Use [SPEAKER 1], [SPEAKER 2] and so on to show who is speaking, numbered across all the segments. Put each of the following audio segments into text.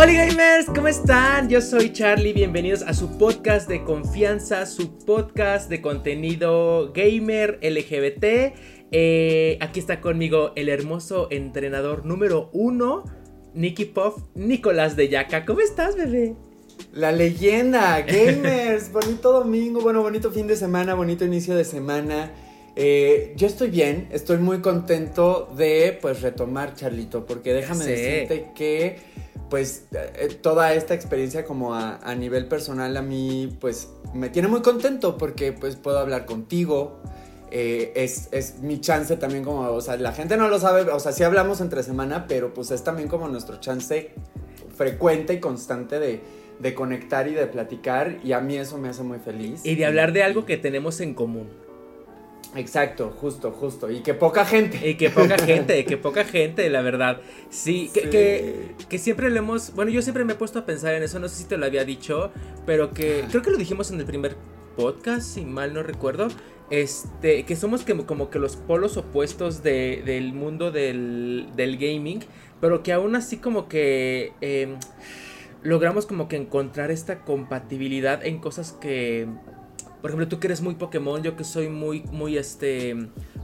[SPEAKER 1] Hola gamers, ¿cómo están? Yo soy Charlie, bienvenidos a su podcast de confianza, su podcast de contenido gamer LGBT. Eh, aquí está conmigo el hermoso entrenador número uno, Nicky Puff, Nicolás de Yaca. ¿Cómo estás, bebé?
[SPEAKER 2] La leyenda, gamers, bonito domingo, bueno, bonito fin de semana, bonito inicio de semana. Eh, yo estoy bien, estoy muy contento de pues retomar Charlito, porque déjame decirte que pues eh, toda esta experiencia como a, nivel personal a mí pues me tiene muy contento porque pues puedo hablar contigo. Eh, es, es, mi chance también como, o sea, la gente no lo sabe, o sea, sí hablamos entre semana, pero pues es también como nuestro chance frecuente y constante de, de conectar y de platicar y a mí eso me hace muy feliz.
[SPEAKER 1] Y de hablar de algo que tenemos en común.
[SPEAKER 2] Exacto, justo, justo. Y que poca gente.
[SPEAKER 1] Y que poca gente, que poca gente, la verdad. Sí, Que, que, siempre le hemos. Bueno, yo siempre me he puesto a pensar en eso, no sé si te lo había dicho, pero que creo que lo dijimos en el primer podcast, si mal no recuerdo. Este, que somos como que los polos opuestos del mundo del, del, gaming, pero que aún así como que em, logramos como que encontrar esta compatibilidad en cosas que por ejemplo, tú que eres muy Pokémon, yo que soy muy, muy, este,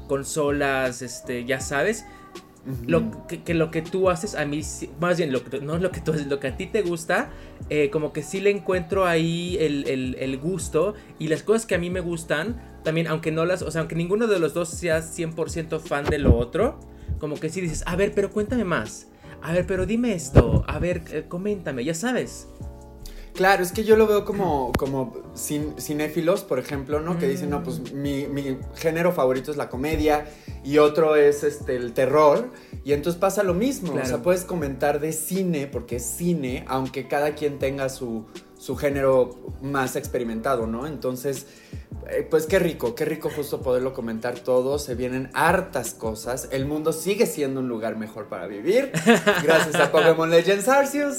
[SPEAKER 1] consolas, este, ya sabes. Lo que, lo que tú haces a mí, más bien, lo no lo que tú haces, lo que a ti te gusta, eh, como que sí le encuentro ahí el, el, gusto y las cosas que a mí me gustan, también, aunque no las, o sea, aunque ninguno de los dos sea 100% fan de lo otro, como que sí dices, a ver, pero cuéntame más, a ver, pero dime esto, a ver, eh, coméntame, ya sabes.
[SPEAKER 2] Claro, es que yo lo veo como, como cinéfilos, por ejemplo, ¿no? Que dicen, no, pues mm. mi, mi, género favorito es la comedia y otro es este, el terror. Y entonces pasa lo mismo. O sea, puedes comentar de cine, porque es cine, aunque cada quien tenga su, su género más experimentado, ¿no? Entonces, eh, pues qué rico, qué rico justo poderlo comentar todo. Se vienen hartas cosas. El mundo sigue siendo un lugar mejor para vivir. Gracias a Pokémon Legends Arceus.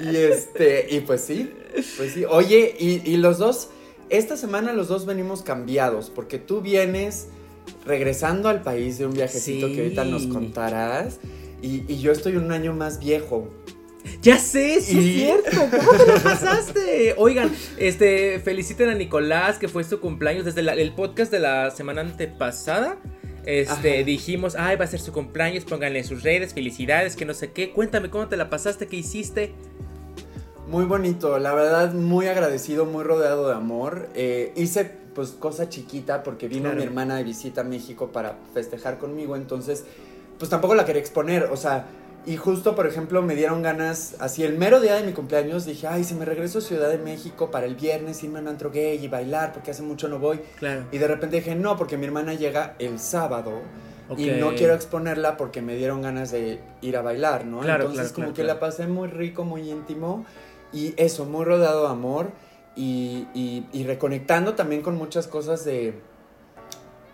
[SPEAKER 2] Y este, y pues sí, pues sí. Oye, y, los dos, esta semana los dos venimos cambiados, porque tú vienes regresando al país de un viajecito que ahorita nos contarás. Y, y yo estoy un año más viejo.
[SPEAKER 1] Ya sé, sí es cierto. ¿Cómo te lo pasaste? Oigan, este, feliciten a Nicolás, que fue su cumpleaños desde el podcast de la semana antepasada. Este, dijimos, ay, va a ser su cumpleaños, pónganle sus redes, felicidades, que no sé qué. Cuéntame cómo te la pasaste, qué hiciste.
[SPEAKER 2] Muy bonito, la verdad, muy agradecido, muy rodeado de amor. Eh, hice pues cosa chiquita porque vino mi hermana de visita a México para festejar conmigo, entonces pues tampoco la quería exponer, o sea, y justo, por ejemplo, me dieron ganas, así el mero día de mi cumpleaños, dije, ay, si me regreso a Ciudad de México para el viernes, irme a un antro gay y bailar, porque hace mucho no voy.
[SPEAKER 1] Claro.
[SPEAKER 2] Y de repente dije, no, porque mi hermana llega el sábado y no quiero exponerla porque me dieron ganas de ir a bailar, ¿no?
[SPEAKER 1] Claro,
[SPEAKER 2] Entonces, como que la pasé muy rico, muy íntimo y eso, muy rodeado de amor y, y, y reconectando también con muchas cosas de,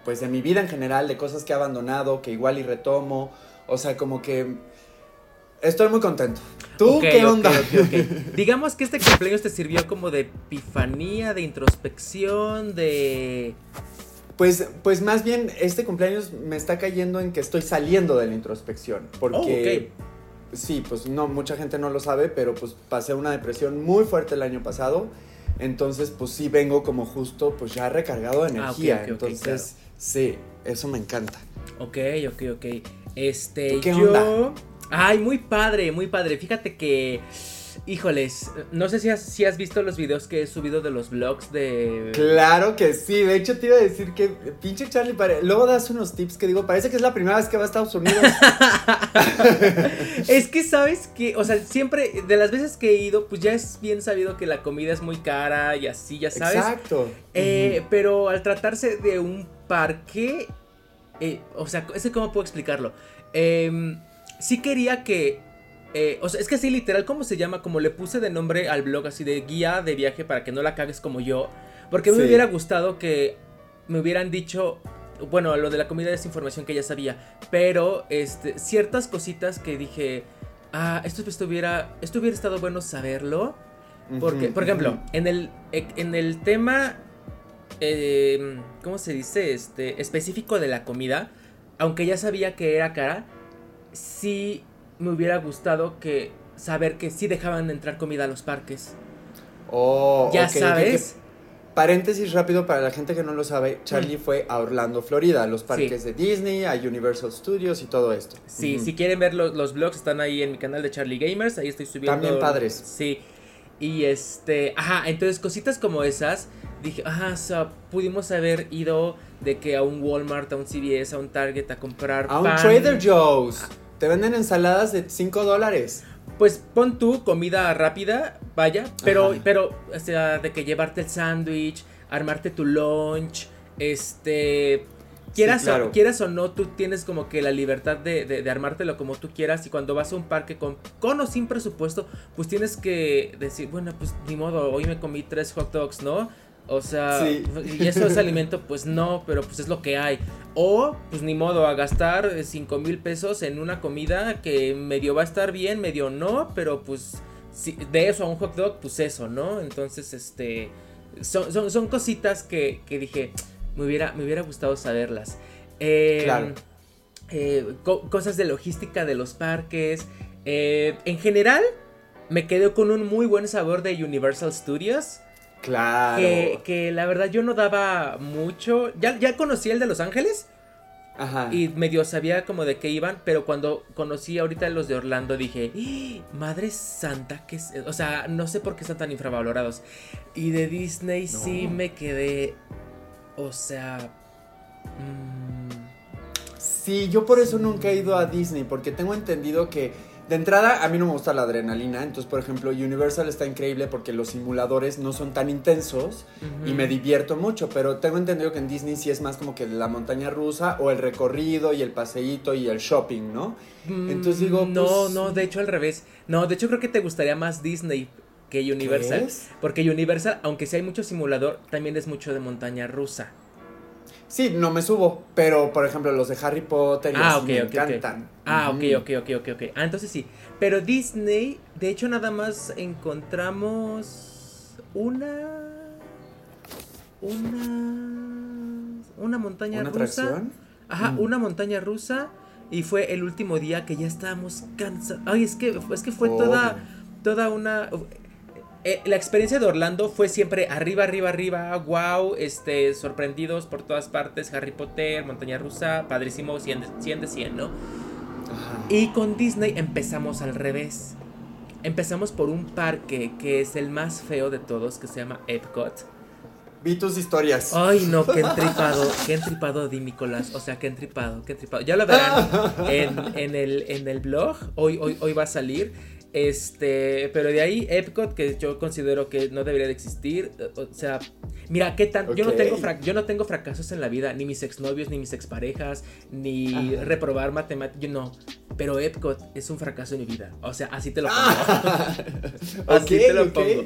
[SPEAKER 2] pues, de mi vida en general, de cosas que he abandonado, que igual y retomo. O sea, como que Estoy muy contento. ¿Tú qué onda?
[SPEAKER 1] Digamos que este cumpleaños te sirvió como de epifanía, de introspección, de...
[SPEAKER 2] Pues, pues más bien este cumpleaños me está cayendo en que estoy saliendo de la introspección. Porque... Oh, sí, pues no, mucha gente no lo sabe, pero pues pasé una depresión muy fuerte el año pasado. Entonces, pues sí vengo como justo, pues ya recargado de ah, energía. entonces, sí, eso me encanta.
[SPEAKER 1] Ok, ok, ok. Este, ¿Qué yo... Onda? Ay, muy padre, muy padre. Fíjate que. Híjoles, no sé si has, si has visto los videos que he subido de los vlogs de...
[SPEAKER 2] Claro que sí, de hecho te iba a decir que pinche Charlie, luego das unos tips que digo, parece que es la primera vez que va a Estados Unidos.
[SPEAKER 1] es que sabes que, o sea, siempre, de las veces que he ido, pues ya es bien sabido que la comida es muy cara y así, ya sabes.
[SPEAKER 2] Exacto.
[SPEAKER 1] Eh, pero al tratarse de un parque, eh, o sea, cómo puedo explicarlo. Eh, sí quería que. Eh, o sea, es que así literal, ¿cómo se llama? Como le puse de nombre al blog, así de guía de viaje para que no la cagues como yo. Porque me hubiera gustado que me hubieran dicho. Bueno, lo de la comida es información que ya sabía. Pero, este, ciertas cositas que dije. Ah, esto estuviera. Esto hubiera estado bueno saberlo. Porque, por ejemplo, en el. En el tema. Eh, ¿Cómo se dice? Este. Específico de la comida. Aunque ya sabía que era cara sí me hubiera gustado que saber que sí dejaban entrar comida a los parques.
[SPEAKER 2] Oh,
[SPEAKER 1] ya sabes.
[SPEAKER 2] Paréntesis rápido para la gente que no lo sabe, Charlie fue a Orlando, Florida, a los parques de Disney, a Universal Studios y todo esto.
[SPEAKER 1] Sí, si quieren ver los, los vlogs están ahí en mi canal de Charlie Gamers, ahí estoy subiendo.
[SPEAKER 2] También padres.
[SPEAKER 1] Sí. Y este, ajá, entonces cositas como esas, dije, ajá, o sea, pudimos haber ido de que a un Walmart, a un CVS, a un Target a comprar
[SPEAKER 2] A un. Trader Joe's. Te venden ensaladas de 5 dólares.
[SPEAKER 1] Pues pon tú comida rápida, vaya, pero,
[SPEAKER 2] Ajá.
[SPEAKER 1] pero, o sea, de que llevarte el sándwich, armarte tu lunch, este, quieras,
[SPEAKER 2] claro.
[SPEAKER 1] o, quieras o no, tú tienes como que la libertad de, de- de armártelo como tú quieras y cuando vas a un parque con, con o sin presupuesto, pues tienes que decir, bueno, pues ni modo, hoy me comí tres hot dogs, ¿no? O sea,
[SPEAKER 2] Sí.
[SPEAKER 1] y eso es alimento, pues no, pero pues es lo que hay. O, pues ni modo, a gastar 5 mil pesos en una comida que medio va a estar bien, medio no, pero pues si- de eso a un hot dog, pues eso, ¿no? Entonces, este, son, son, son cositas que, que dije, me hubiera, me hubiera gustado saberlas. Eh,
[SPEAKER 2] Claro.
[SPEAKER 1] eh, co- cosas de logística de los parques. eh, en general, me quedé con un muy buen sabor de Universal Studios.
[SPEAKER 2] Claro.
[SPEAKER 1] Que, que la verdad yo no daba mucho. Ya, ya conocí el de Los Ángeles
[SPEAKER 2] Ajá.
[SPEAKER 1] y medio sabía como de qué iban, pero cuando conocí ahorita los de Orlando dije, ¡Ah! madre santa, que es... O sea, no sé por qué están tan infravalorados. Y de Disney sí me quedé, o sea... mm,
[SPEAKER 2] Sí, yo por eso nunca he ido a Disney, porque tengo entendido que de entrada a mí no me gusta la adrenalina, entonces por ejemplo Universal está increíble porque los simuladores no son tan intensos y me divierto mucho, pero tengo entendido que en Disney sí es más como que la montaña rusa o el recorrido y el paseíto y el shopping, ¿no? Entonces digo,
[SPEAKER 1] No,
[SPEAKER 2] pues-
[SPEAKER 1] no, de hecho al revés. No, de hecho creo que te gustaría más Disney que Universal. Porque Universal, aunque sí hay mucho simulador, también es mucho de montaña rusa.
[SPEAKER 2] Sí, no me subo, pero por ejemplo los de Harry Potter y
[SPEAKER 1] Ah,
[SPEAKER 2] así
[SPEAKER 1] ok,
[SPEAKER 2] me encantan.
[SPEAKER 1] Ah, ok, ok, ok, ok, ok. Ah, entonces sí. Pero Disney, de hecho nada más encontramos una... Una... Una montaña
[SPEAKER 2] ¿Una
[SPEAKER 1] rusa.
[SPEAKER 2] atracción?
[SPEAKER 1] Ajá,
[SPEAKER 2] Mm.
[SPEAKER 1] una montaña rusa. Y fue el último día que ya estábamos cansados. Ay, es que, es que fue toda, toda una... eh, la experiencia de Orlando fue siempre arriba, arriba, arriba, wow, este, sorprendidos por todas partes, Harry Potter, montaña rusa, padrísimo, 100 de 100, de 100 ¿no?
[SPEAKER 2] Ajá.
[SPEAKER 1] Y con Disney empezamos al revés. Empezamos por un parque que es el más feo de todos, que se llama Epcot.
[SPEAKER 2] Vi tus historias.
[SPEAKER 1] Ay, no, qué entripado, qué entripado di Nicolás. O sea, qué entripado, qué entripado. Ya lo verán en, en el, en el blog. Hoy, hoy, hoy va a salir. Este, pero de ahí Epcot, que yo considero que no debería de existir. O sea, mira, qué tan. Yo, no tengo yo no tengo fracasos en la vida, ni mis exnovios, ni mis exparejas, ni
[SPEAKER 2] Ajá.
[SPEAKER 1] reprobar matemáticas. Yo no. Pero Epcot es un fracaso en mi vida. O sea, así te lo pongo.
[SPEAKER 2] Ah.
[SPEAKER 1] Así
[SPEAKER 2] Ok,
[SPEAKER 1] te lo pongo.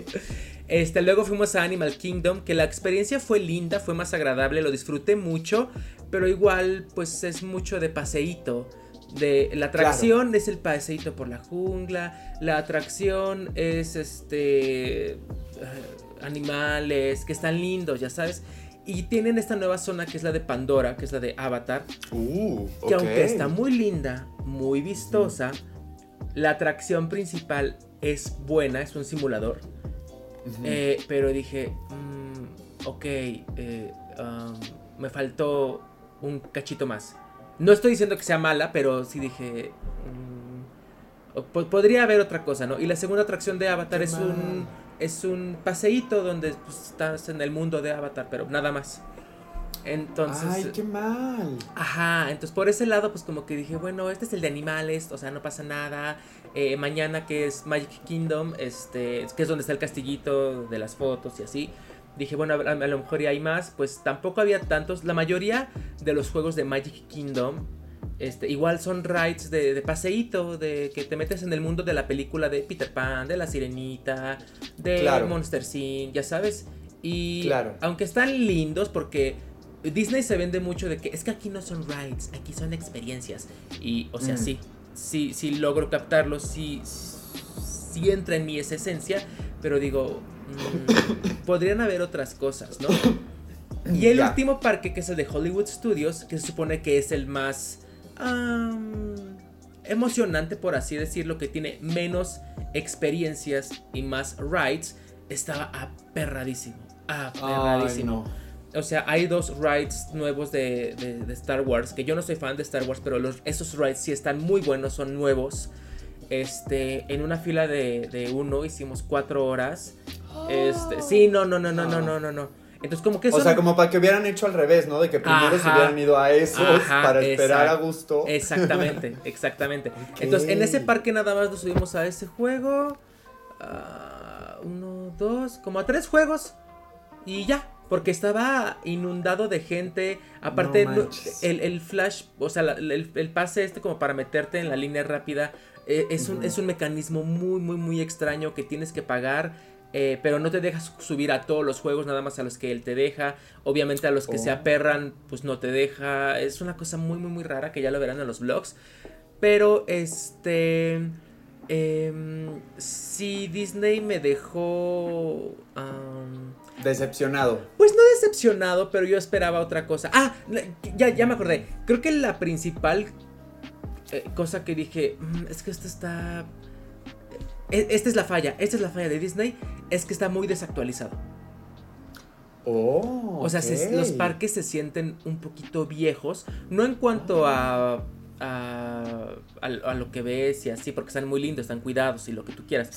[SPEAKER 1] Este, luego fuimos a Animal Kingdom, que la experiencia fue linda, fue más agradable, lo disfruté mucho, pero igual, pues es mucho de paseíto. De, la atracción es el paseíto por la jungla, la atracción es este eh, animales que están lindos, ya sabes. Y tienen esta nueva zona que es la de Pandora, que es la de Avatar,
[SPEAKER 2] Uh,
[SPEAKER 1] que aunque está muy linda, muy vistosa, la atracción principal es buena, es un simulador. Eh, pero dije, mm, ok, eh, um, me faltó un cachito más. No estoy diciendo que sea mala, pero sí dije, mm, po- podría haber otra cosa, ¿no? Y la segunda atracción de Avatar
[SPEAKER 2] Qué
[SPEAKER 1] es
[SPEAKER 2] mal.
[SPEAKER 1] un, es un paseíto donde pues, estás en el mundo de Avatar, pero nada más. Entonces...
[SPEAKER 2] Ay, qué mal.
[SPEAKER 1] Ajá, entonces por ese lado, pues como que dije, bueno, este es el de animales, o sea, no pasa nada. Eh, mañana que es Magic Kingdom, este, que es donde está el castillito de las fotos y así. Dije, bueno, a, a lo mejor ya hay más, pues tampoco había tantos. La mayoría de los juegos de Magic Kingdom, este, igual son rides de, de paseíto, de que te metes en el mundo de la película de Peter Pan, de la Sirenita, de
[SPEAKER 2] Claro.
[SPEAKER 1] Monster Inc., ya sabes. Y
[SPEAKER 2] Claro.
[SPEAKER 1] aunque están lindos porque Disney se vende mucho de que es que aquí no son rides, aquí son experiencias. Y, o sea,
[SPEAKER 2] Mm.
[SPEAKER 1] sí, sí, sí logro captarlo, sí, sí entra en mí esa esencia, pero digo, mm, podrían haber otras cosas, ¿no? Y el último parque, que es el de Hollywood Studios, que se supone que es el más emocionante, por así decirlo, que tiene menos experiencias y más rides, estaba aperradísimo. Aperradísimo. O sea, hay dos rides nuevos de, de, Star Wars, que yo no soy fan de Star Wars, pero los, esos rides sí están muy buenos, son nuevos este, en una fila de, de uno hicimos cuatro horas. Oh. Este, sí, no, no, no, no, no, no, no, no. Entonces, como que eso.
[SPEAKER 2] O sea, como para que hubieran hecho al revés, ¿no? De que primero se hubieran ido a esos ajá, para esperar a gusto.
[SPEAKER 1] Exactamente, exactamente. Entonces, en ese parque nada más nos subimos a ese juego. Uh, uno, dos, como a tres juegos. Y ya. Porque estaba inundado de gente. Aparte, el, el, flash, o sea, el, el pase este como para meterte en la línea rápida eh, es, un, es un mecanismo muy, muy, muy extraño que tienes que pagar eh, pero no te dejas subir a todos los juegos, nada más a los que él te deja. Obviamente a los que se oh. aperran, pues no te deja. Es una cosa muy, muy, muy rara que ya lo verán en los vlogs. Pero este... Eh, sí, Disney me dejó...
[SPEAKER 2] decepcionado.
[SPEAKER 1] Pues no decepcionado, pero yo esperaba otra cosa. Ah, ya, ya me acordé. Creo que la principal eh, cosa que dije, mm, es que esto está e, esta es la falla, esta es la falla de Disney, es que está muy desactualizado.
[SPEAKER 2] Oh,
[SPEAKER 1] o sea, los parques se sienten un poquito viejos, no en cuanto a, a, lo que ves y así, porque están muy lindos, están cuidados y lo que tú quieras.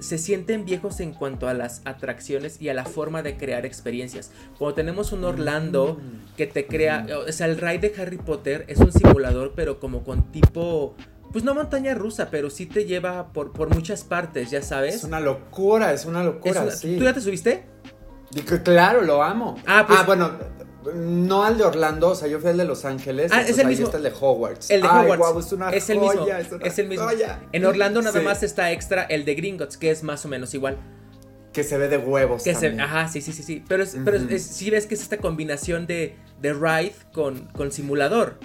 [SPEAKER 1] Se sienten viejos en cuanto a las atracciones y a la forma de crear experiencias. Cuando tenemos un Orlando mm. que te crea, o sea, el ride de Harry Potter es un simulador, pero como con tipo pues no montaña rusa, pero sí te lleva por, por muchas partes, ya sabes.
[SPEAKER 2] Es una locura, es una locura, sí.
[SPEAKER 1] ¿Tú ya te subiste?
[SPEAKER 2] Claro, lo amo. Ah, pues, ah, bueno, no al de Orlando, o sea, yo fui al de Los Ángeles.
[SPEAKER 1] Ah, es el mismo.
[SPEAKER 2] está el de Hogwarts.
[SPEAKER 1] El de Hogwarts. es una es el mismo. Es, el mismo. En Orlando nada más está extra el de Gringotts, que es más o menos igual.
[SPEAKER 2] Que se ve de huevos.
[SPEAKER 1] Que Se, ajá, sí, sí, sí, sí. Pero, pero sí ves que es esta combinación de, de ride con, con simulador.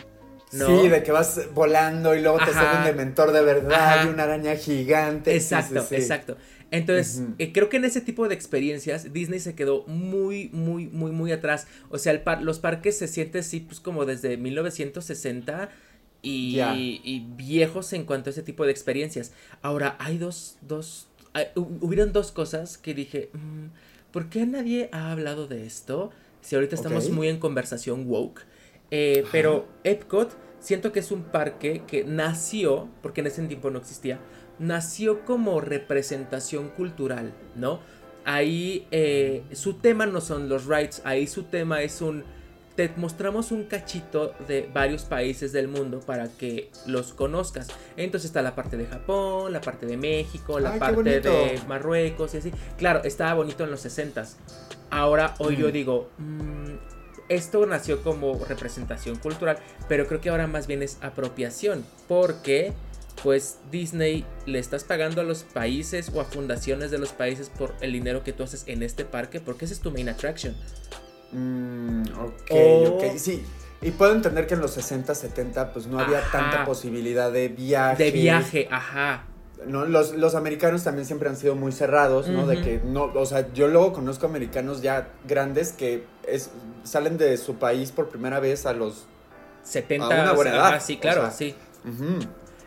[SPEAKER 2] Sí, de que vas volando y luego te sale un dementor de verdad y una araña gigante.
[SPEAKER 1] Exacto, exacto. Entonces, eh, creo que en ese tipo de experiencias Disney se quedó muy, muy, muy, muy atrás. O sea, el los parques se sienten así, pues como desde 1960 y, y, viejos en cuanto a ese tipo de experiencias. Ahora, hay dos, dos, hubieron dos cosas que dije, mm, ¿por qué nadie ha hablado de esto? Si ahorita estamos muy en conversación woke. Eh, pero Epcot siento que es un parque que nació, porque en ese tiempo no existía, nació como representación cultural, ¿no? Ahí eh, su tema no son los rights, ahí su tema es un... Te mostramos un cachito de varios países del mundo para que los conozcas. Entonces está la parte de Japón, la parte de México, la parte de Marruecos y así. Claro, estaba bonito en los 60s. Ahora, hoy yo digo, mm, esto nació como representación cultural, pero creo que ahora más bien es apropiación, porque pues Disney le estás pagando a los países o a fundaciones de los países por el dinero que tú haces en este parque, porque ese es tu main attraction.
[SPEAKER 2] Mm, ok, ok, sí. Y puedo entender que en los 60, 70 pues no había tanta posibilidad de viaje.
[SPEAKER 1] De viaje, ajá.
[SPEAKER 2] ¿No? Los, los, americanos también siempre han sido muy cerrados, ¿no? De que no, o sea, yo luego conozco americanos ya grandes que es, salen de su país por primera vez a los
[SPEAKER 1] 70 a una buena edad. sí, claro, sí.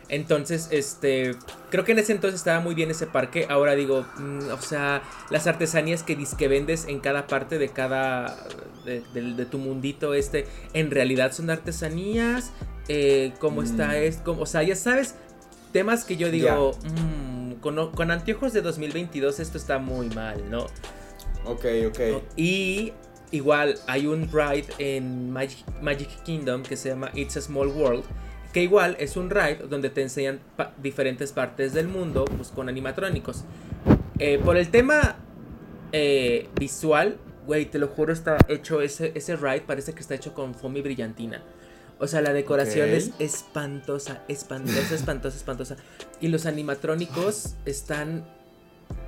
[SPEAKER 1] Entonces, este, creo que en ese entonces estaba muy bien ese parque. Ahora digo, mm, o sea, las artesanías que, que vendes en cada parte de cada, de, tu mundito este, en realidad son artesanías. Eh, ¿Cómo está? Mm. Es, como, o sea, ya sabes, temas que yo digo, mm, con, anteojos de 2022 esto está muy mal, ¿no?
[SPEAKER 2] Ok, ok.
[SPEAKER 1] Y igual hay un ride en Magic, Kingdom que se llama It's a Small World. Que igual es un ride donde te enseñan diferentes partes del mundo pues, con animatrónicos. Eh, por el tema eh, visual, güey, te lo juro, está hecho ese, ese ride, parece que está hecho con foamy brillantina. O sea, la decoración es espantosa, espantosa, espantosa, espantosa. Y los animatrónicos están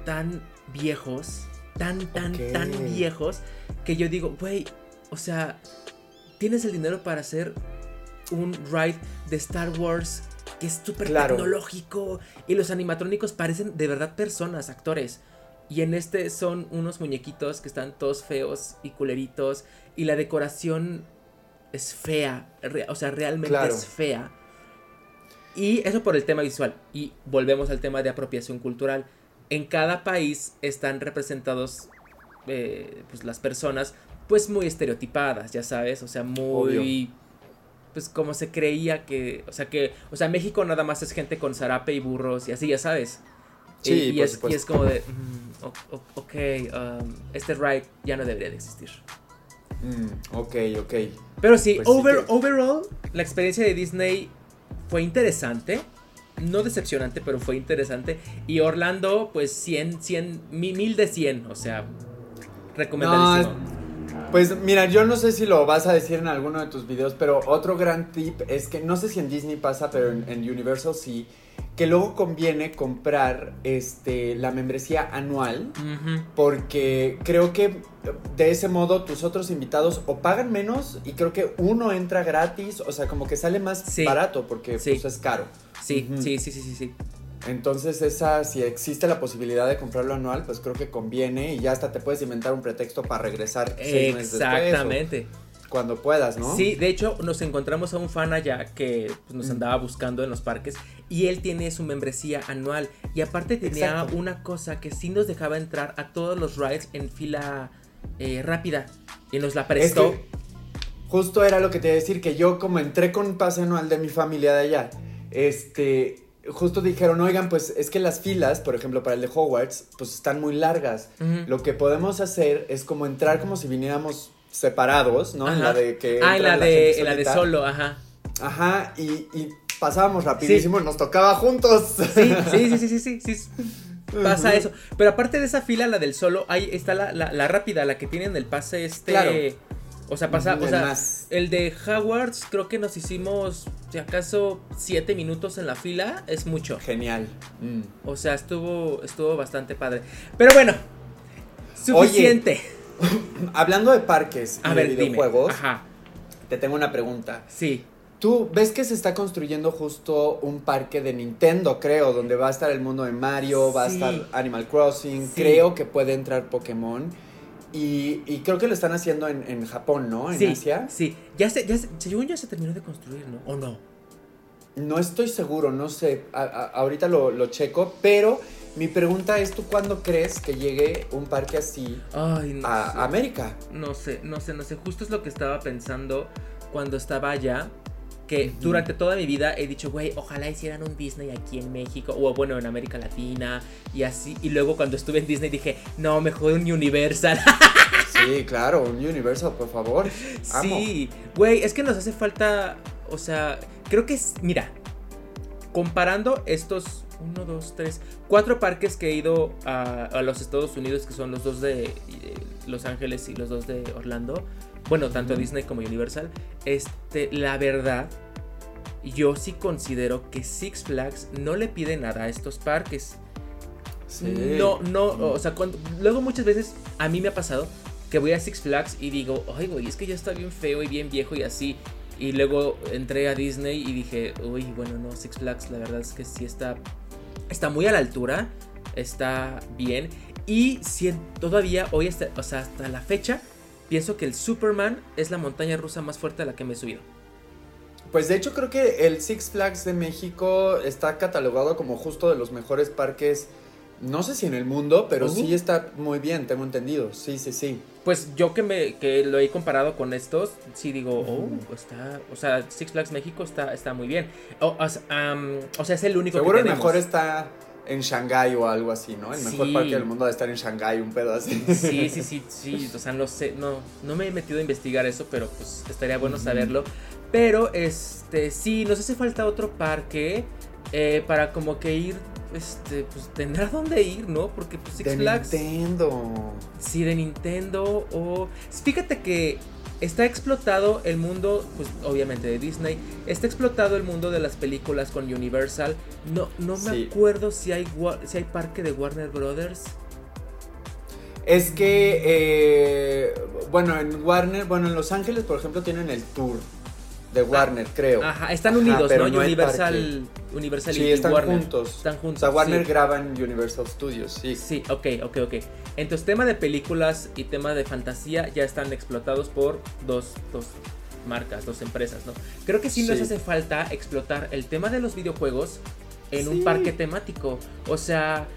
[SPEAKER 1] tan viejos, tan, tan, tan viejos, que yo digo, güey, o sea, tienes el dinero para hacer un ride de Star Wars que es súper tecnológico. Y los animatrónicos parecen de verdad personas, actores. Y en este son unos muñequitos que están todos feos y culeritos. Y la decoración es fea, o sea, realmente es fea. Y eso por el tema visual. Y volvemos al tema de apropiación cultural. En cada país están representados eh, pues las personas pues muy estereotipadas, ya sabes, o sea, muy pues como se creía que, o sea que, o sea, México nada más es gente con zarape y burros y así, ya sabes.
[SPEAKER 2] Sí,
[SPEAKER 1] y, es, y es, como de, mm, ok, um, este ride ya no debería de existir.
[SPEAKER 2] Mm, ok, ok.
[SPEAKER 1] Pero sí, pues over, overall, la experiencia de Disney fue interesante. No decepcionante, pero fue interesante. Y Orlando, pues 100, 100, mil de 100. O sea, recomendadísimo.
[SPEAKER 2] Pues mira, yo no sé si lo vas a decir en alguno de tus videos, pero otro gran tip es que no sé si en Disney pasa, pero en, en Universal sí que luego conviene comprar este, la membresía anual porque creo que de ese modo tus otros invitados o pagan menos y creo que uno entra gratis, o sea, como que sale más barato porque pues, es caro.
[SPEAKER 1] Sí, sí, sí, sí, sí, sí.
[SPEAKER 2] Entonces esa, si existe la posibilidad de comprarlo anual, pues creo que conviene y ya hasta te puedes inventar un pretexto para regresar seis meses después.
[SPEAKER 1] Exactamente
[SPEAKER 2] cuando puedas, ¿no?
[SPEAKER 1] Sí, de hecho nos encontramos a un fan allá que pues, nos andaba buscando en los parques y él tiene su membresía anual y aparte tenía una cosa que sí nos dejaba entrar a todos los rides en fila eh, rápida y nos la prestó.
[SPEAKER 2] justo era lo que te iba a decir, que yo como entré con pase anual de mi familia de allá, este, justo dijeron, oigan, pues es que las filas, por ejemplo, para el de Hogwarts, pues están muy largas. Lo que podemos hacer es como entrar como si viniéramos separados, ¿no? En la de que.
[SPEAKER 1] Ah, en la, de, la de solo, ajá.
[SPEAKER 2] Ajá, y, y pasábamos rapidísimo nos tocaba juntos.
[SPEAKER 1] Sí, sí, sí, sí, sí, sí. Pasa eso. Pero aparte de esa fila, la del solo, ahí está la, la, rápida, la que tienen el pase este. Claro. O sea, pasa, o sea, el de Howards creo que nos hicimos, si acaso, siete minutos en la fila, es mucho.
[SPEAKER 2] Genial.
[SPEAKER 1] Mm. O sea, estuvo, estuvo bastante padre. Pero bueno, suficiente.
[SPEAKER 2] Hablando de parques y de videojuegos, te tengo una pregunta.
[SPEAKER 1] Sí.
[SPEAKER 2] Tú ves que se está construyendo justo un parque de Nintendo, creo, donde va a estar el mundo de Mario, va a estar Animal Crossing, creo que puede entrar Pokémon. Y, creo que lo están haciendo en, Japón, ¿no? En Asia.
[SPEAKER 1] Sí, ya se, ya se, ya se terminó de construir, ¿no? ¿O no?
[SPEAKER 2] No estoy seguro, no sé. ahorita lo, lo checo, pero mi pregunta es, ¿tú cuándo crees que llegue un parque así a América?
[SPEAKER 1] No sé, no sé, no sé. Justo es lo que estaba pensando cuando estaba allá. Que durante toda mi vida he dicho, güey, ojalá hicieran un Disney aquí en México, o bueno, en América Latina, y así. Y luego cuando estuve en Disney dije, no, mejor un Universal.
[SPEAKER 2] sí, claro, un Universal, por favor.
[SPEAKER 1] Sí, güey, es que nos hace falta, o sea, creo que es, mira, comparando estos uno, dos, tres, cuatro parques que he ido a, los Estados Unidos, que son los dos de Los Ángeles y los dos de Orlando. Bueno, tanto Disney como Universal. Este, la verdad, yo sí considero que Six Flags no le pide nada a estos parques. No, no, o sea, cuando, luego muchas veces a mí me ha pasado que voy a Six Flags y digo, ay, güey, es que ya está bien feo y bien viejo y así. Y luego entré a Disney y dije, uy, bueno, no, Six Flags, la verdad es que sí está está muy a la altura, está bien. Y si todavía hoy, hasta, o sea, hasta la fecha, pienso que el Superman es la montaña rusa más fuerte a la que me he subido.
[SPEAKER 2] Pues de hecho creo que el Six Flags de México está catalogado como justo de los mejores parques, no sé si en el mundo, pero sí está muy bien, tengo entendido. Sí, sí, sí.
[SPEAKER 1] Pues yo que me que lo he comparado con estos, sí digo, oh, está, o sea, Six Flags México está, está muy bien. o sea, es el único
[SPEAKER 2] Seguro que tenemos. el mejor está en Shanghái o algo así, ¿no? El mejor parque del mundo de estar en Shanghái, un pedo así.
[SPEAKER 1] Sí, sí, sí, sí, o sea, no sé, no, no me he metido a investigar eso, pero pues estaría bueno saberlo. Pero, este, sí, nos hace falta otro parque eh, para como que ir este, pues tendrá dónde ir, ¿no? Porque pues Six
[SPEAKER 2] de Nintendo.
[SPEAKER 1] Sí, de Nintendo o fíjate que está explotado el mundo, pues obviamente de Disney, está explotado el mundo de las películas con Universal. No no me acuerdo si hay si hay parque de Warner Brothers.
[SPEAKER 2] Es que eh, bueno, en Warner, bueno, en Los Ángeles, por ejemplo, tienen el tour de Warner, creo.
[SPEAKER 1] Ajá, están unidos, ¿no? Universal, Universal
[SPEAKER 2] sí, están juntos. Están juntos. O sea, Warner graba en Universal Studios, sí.
[SPEAKER 1] Sí, ok, ok, ok. Entonces, tema de películas y tema de fantasía ya están explotados por dos, dos, marcas, dos empresas, ¿no? Creo que sí, nos hace falta explotar el tema de los videojuegos en un parque temático. O sea,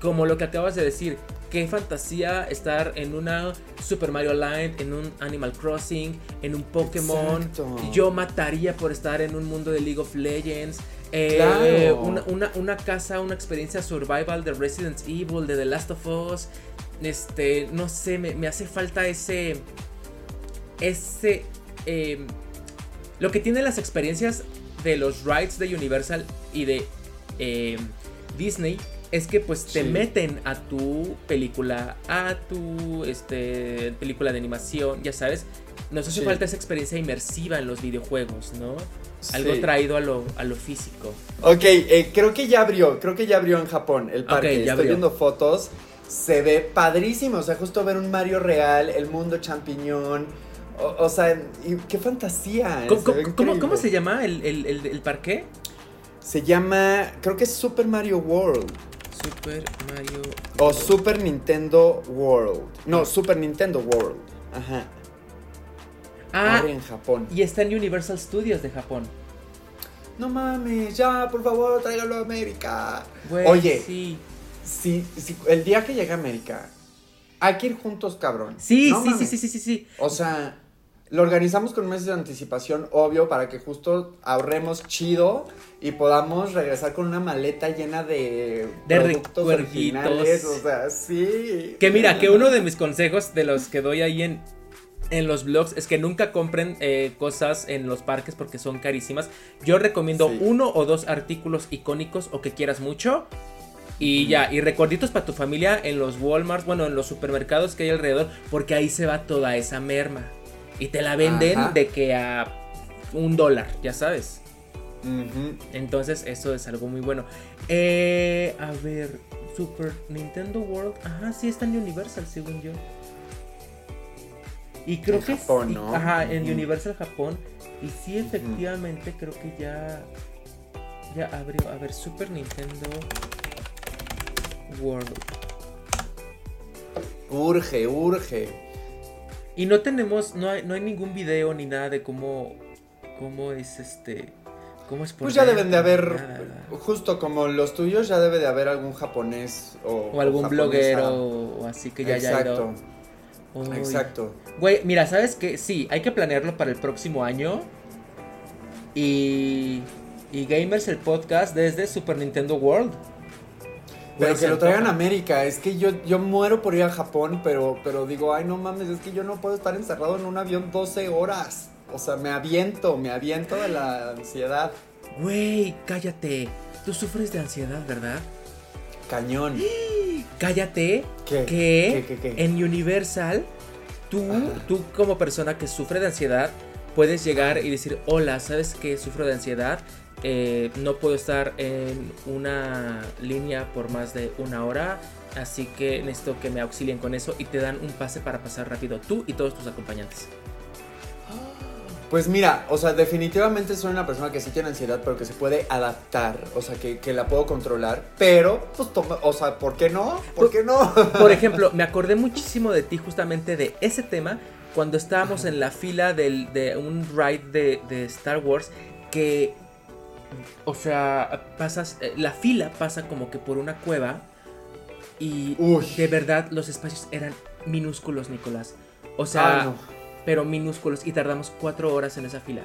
[SPEAKER 1] como lo que acabas de decir, qué fantasía estar en una Super Mario Land, en un Animal Crossing, en un Pokémon. Yo mataría por estar en un mundo de League of Legends. Eh, una, casa, una experiencia survival de Resident Evil, de The Last of Us. Este, no sé, me, hace falta ese. Ese. Em, lo que tienen las experiencias de los rides de Universal y de em, Disney es que pues te meten a tu película, a tu este, película de animación, ya sabes. Nos hace falta esa experiencia inmersiva en los videojuegos, ¿no? Algo traído a lo, a lo físico.
[SPEAKER 2] Ok, eh, creo que ya abrió, creo que ya abrió en Japón el parque. Estoy viendo fotos, se ve padrísimo, o sea, justo ver un Mario real, el mundo champiñón. O, sea, qué fantasía.
[SPEAKER 1] ¿Cómo, se llama el, el parque?
[SPEAKER 2] Se llama, creo que es Super Mario World.
[SPEAKER 1] Super Mario.
[SPEAKER 2] O Super Nintendo World. No, Super Nintendo World. Ajá.
[SPEAKER 1] Ah, en Japón. Y está en Universal Studios de Japón.
[SPEAKER 2] No mames, ya, por favor, tráigalo a América. Oye, sí. Si, el día que llegue a América, hay que ir juntos, cabrón.
[SPEAKER 1] Sí, sí, sí, sí, sí, sí, sí.
[SPEAKER 2] O sea, lo organizamos con meses de anticipación, obvio, para que justo ahorremos chido y podamos regresar con una maleta llena de,
[SPEAKER 1] de productos originales.
[SPEAKER 2] O sea, sí.
[SPEAKER 1] Que mira, que uno de mis consejos de los que doy ahí en, en los blogs es que nunca compren eh, cosas en los parques porque son carísimas. Yo recomiendo uno o dos artículos icónicos o que quieras mucho. Y ya, y recorditos para tu familia en los Walmart, bueno, en los supermercados que hay alrededor, porque ahí se va toda esa merma. Y te la venden de que a un dólar, ya sabes. Entonces eso es algo muy bueno. Eh, a ver, Super Nintendo World. Ajá, sí está en Universal, según yo. Y creo que
[SPEAKER 2] Japón, ¿no?
[SPEAKER 1] Ajá, en Universal Japón. Y sí, efectivamente, creo que ya. Ya abrió. A ver, Super Nintendo World.
[SPEAKER 2] Urge, urge.
[SPEAKER 1] Y no tenemos, no hay, no hay ningún video ni nada de cómo, cómo es este, cómo es
[SPEAKER 2] Pues ya deben de haber, justo como los tuyos, ya debe de haber algún japonés o,
[SPEAKER 1] o algún bloguero o así que ya
[SPEAKER 2] Exacto. Exacto.
[SPEAKER 1] Güey, mira, ¿sabes qué? Sí, hay que planearlo para el próximo año. Y, y Gamers el podcast desde Super Nintendo World.
[SPEAKER 2] Pero que lo traigan a América. Es que yo, yo muero por ir a Japón, pero, pero digo, ay, no mames, es que yo no puedo estar encerrado en un avión 12 horas. O sea, me aviento, me aviento de la ansiedad.
[SPEAKER 1] Güey, cállate. Tú sufres de ansiedad, ¿verdad?
[SPEAKER 2] Cañón.
[SPEAKER 1] Cállate. ¿Qué? Que en Universal, tú, tú como persona que sufre de ansiedad, puedes llegar y decir, hola, ¿sabes qué? Sufro de ansiedad eh, no puedo estar en una línea por más de una hora, así que necesito que me auxilien con eso y te dan un pase para pasar rápido tú y todos tus acompañantes.
[SPEAKER 2] Pues mira, o sea, definitivamente soy una persona que sí tiene ansiedad, pero que se puede adaptar, o sea, que, la puedo controlar, pero, pues, toma, o sea, ¿por qué no? ¿Por qué no?
[SPEAKER 1] Por ejemplo, me acordé muchísimo de ti justamente de ese tema cuando estábamos en la fila de un ride de, de Star Wars que o sea, pasas, eh, la fila pasa como que por una cueva y de verdad los espacios eran minúsculos, Nicolás. O sea, pero minúsculos y tardamos cuatro horas en esa fila.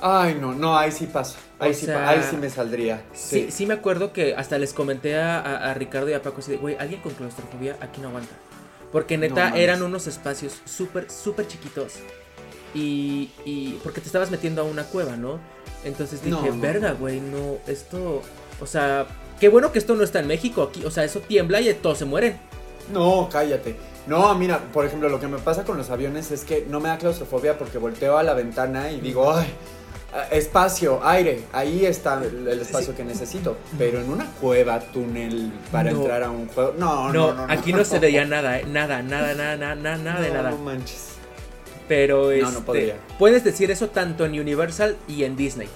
[SPEAKER 2] Ay, no, no, ahí sí paso. Ahí, sí, ahí sí me saldría.
[SPEAKER 1] Sí. sí. me acuerdo que hasta les comenté a, Ricardo y a Paco así de, güey, alguien con claustrofobia aquí no aguanta. Porque neta eran unos espacios súper, súper chiquitos. Y, y porque te estabas metiendo a una cueva, ¿no? Entonces dije, verga, güey, no, esto, o sea, qué bueno que esto no está en México aquí, o sea, eso tiembla y todos se mueren.
[SPEAKER 2] No, cállate. No, mira, por ejemplo, lo que me pasa con los aviones es que no me da claustrofobia porque volteo a la ventana y digo, ay, espacio, aire, ahí está el, espacio que necesito. Pero en una cueva, túnel, para entrar a un juego, no, no, no.
[SPEAKER 1] aquí no, se veía nada, ¿eh? nada, nada, nada, nada, nada de nada.
[SPEAKER 2] No manches.
[SPEAKER 1] Pero este, puedes decir eso tanto en Universal y en Disney.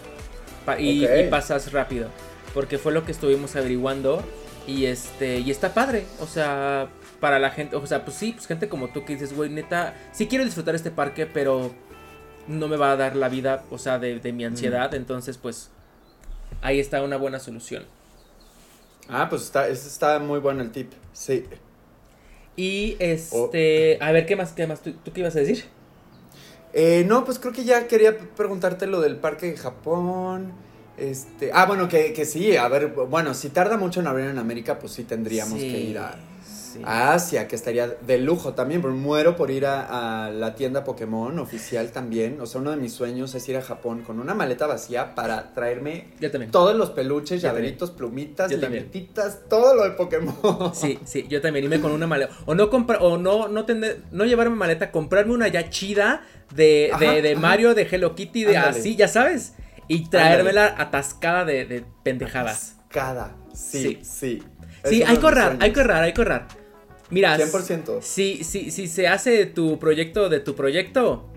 [SPEAKER 1] y, pasas rápido. Porque fue lo que estuvimos averiguando. Y este. Y está padre. O sea. Para la gente. O sea, pues sí, pues gente como tú que dices, güey, neta. Sí quiero disfrutar este parque, pero. no me va a dar la vida, o sea, de, de mi ansiedad. Entonces, pues, ahí está una buena solución.
[SPEAKER 2] Ah, pues está, está muy bueno el tip, sí.
[SPEAKER 1] Y este, a ver, ¿qué más? ¿Qué más? ¿Tú, ¿Tú, qué ibas a decir?
[SPEAKER 2] Eh, no, pues creo que ya quería preguntarte lo del parque de Japón. Este, ah, bueno, que, que sí, a ver, bueno, si tarda mucho en abrir en América, pues sí tendríamos
[SPEAKER 1] Sí,
[SPEAKER 2] que ir a,
[SPEAKER 1] sí.
[SPEAKER 2] a Asia, que estaría de lujo también, pero muero por ir a, a la tienda Pokémon oficial también. O sea, uno de mis sueños es ir a Japón con una maleta vacía para traerme todos los peluches,
[SPEAKER 1] Yo
[SPEAKER 2] llaveritos, plumitas, libretitas, todo lo de Pokémon.
[SPEAKER 1] Sí, sí, yo también irme con una maleta. O no comprar, o no, no tener, no llevarme maleta, comprarme una ya chida de, de,
[SPEAKER 2] Ajá,
[SPEAKER 1] de
[SPEAKER 2] ajá.
[SPEAKER 1] Mario, de Hello Kitty, de
[SPEAKER 2] Ándale.
[SPEAKER 1] así, ya sabes. Y traérmela atascada de, de pendejadas.
[SPEAKER 2] Cada, sí,
[SPEAKER 1] Sí.
[SPEAKER 2] sí.
[SPEAKER 1] Hay que ahorrar, hay que ahorrar, hay que ahorrar. Mira,
[SPEAKER 2] 100%.
[SPEAKER 1] si, si, si se hace tu proyecto de tu proyecto,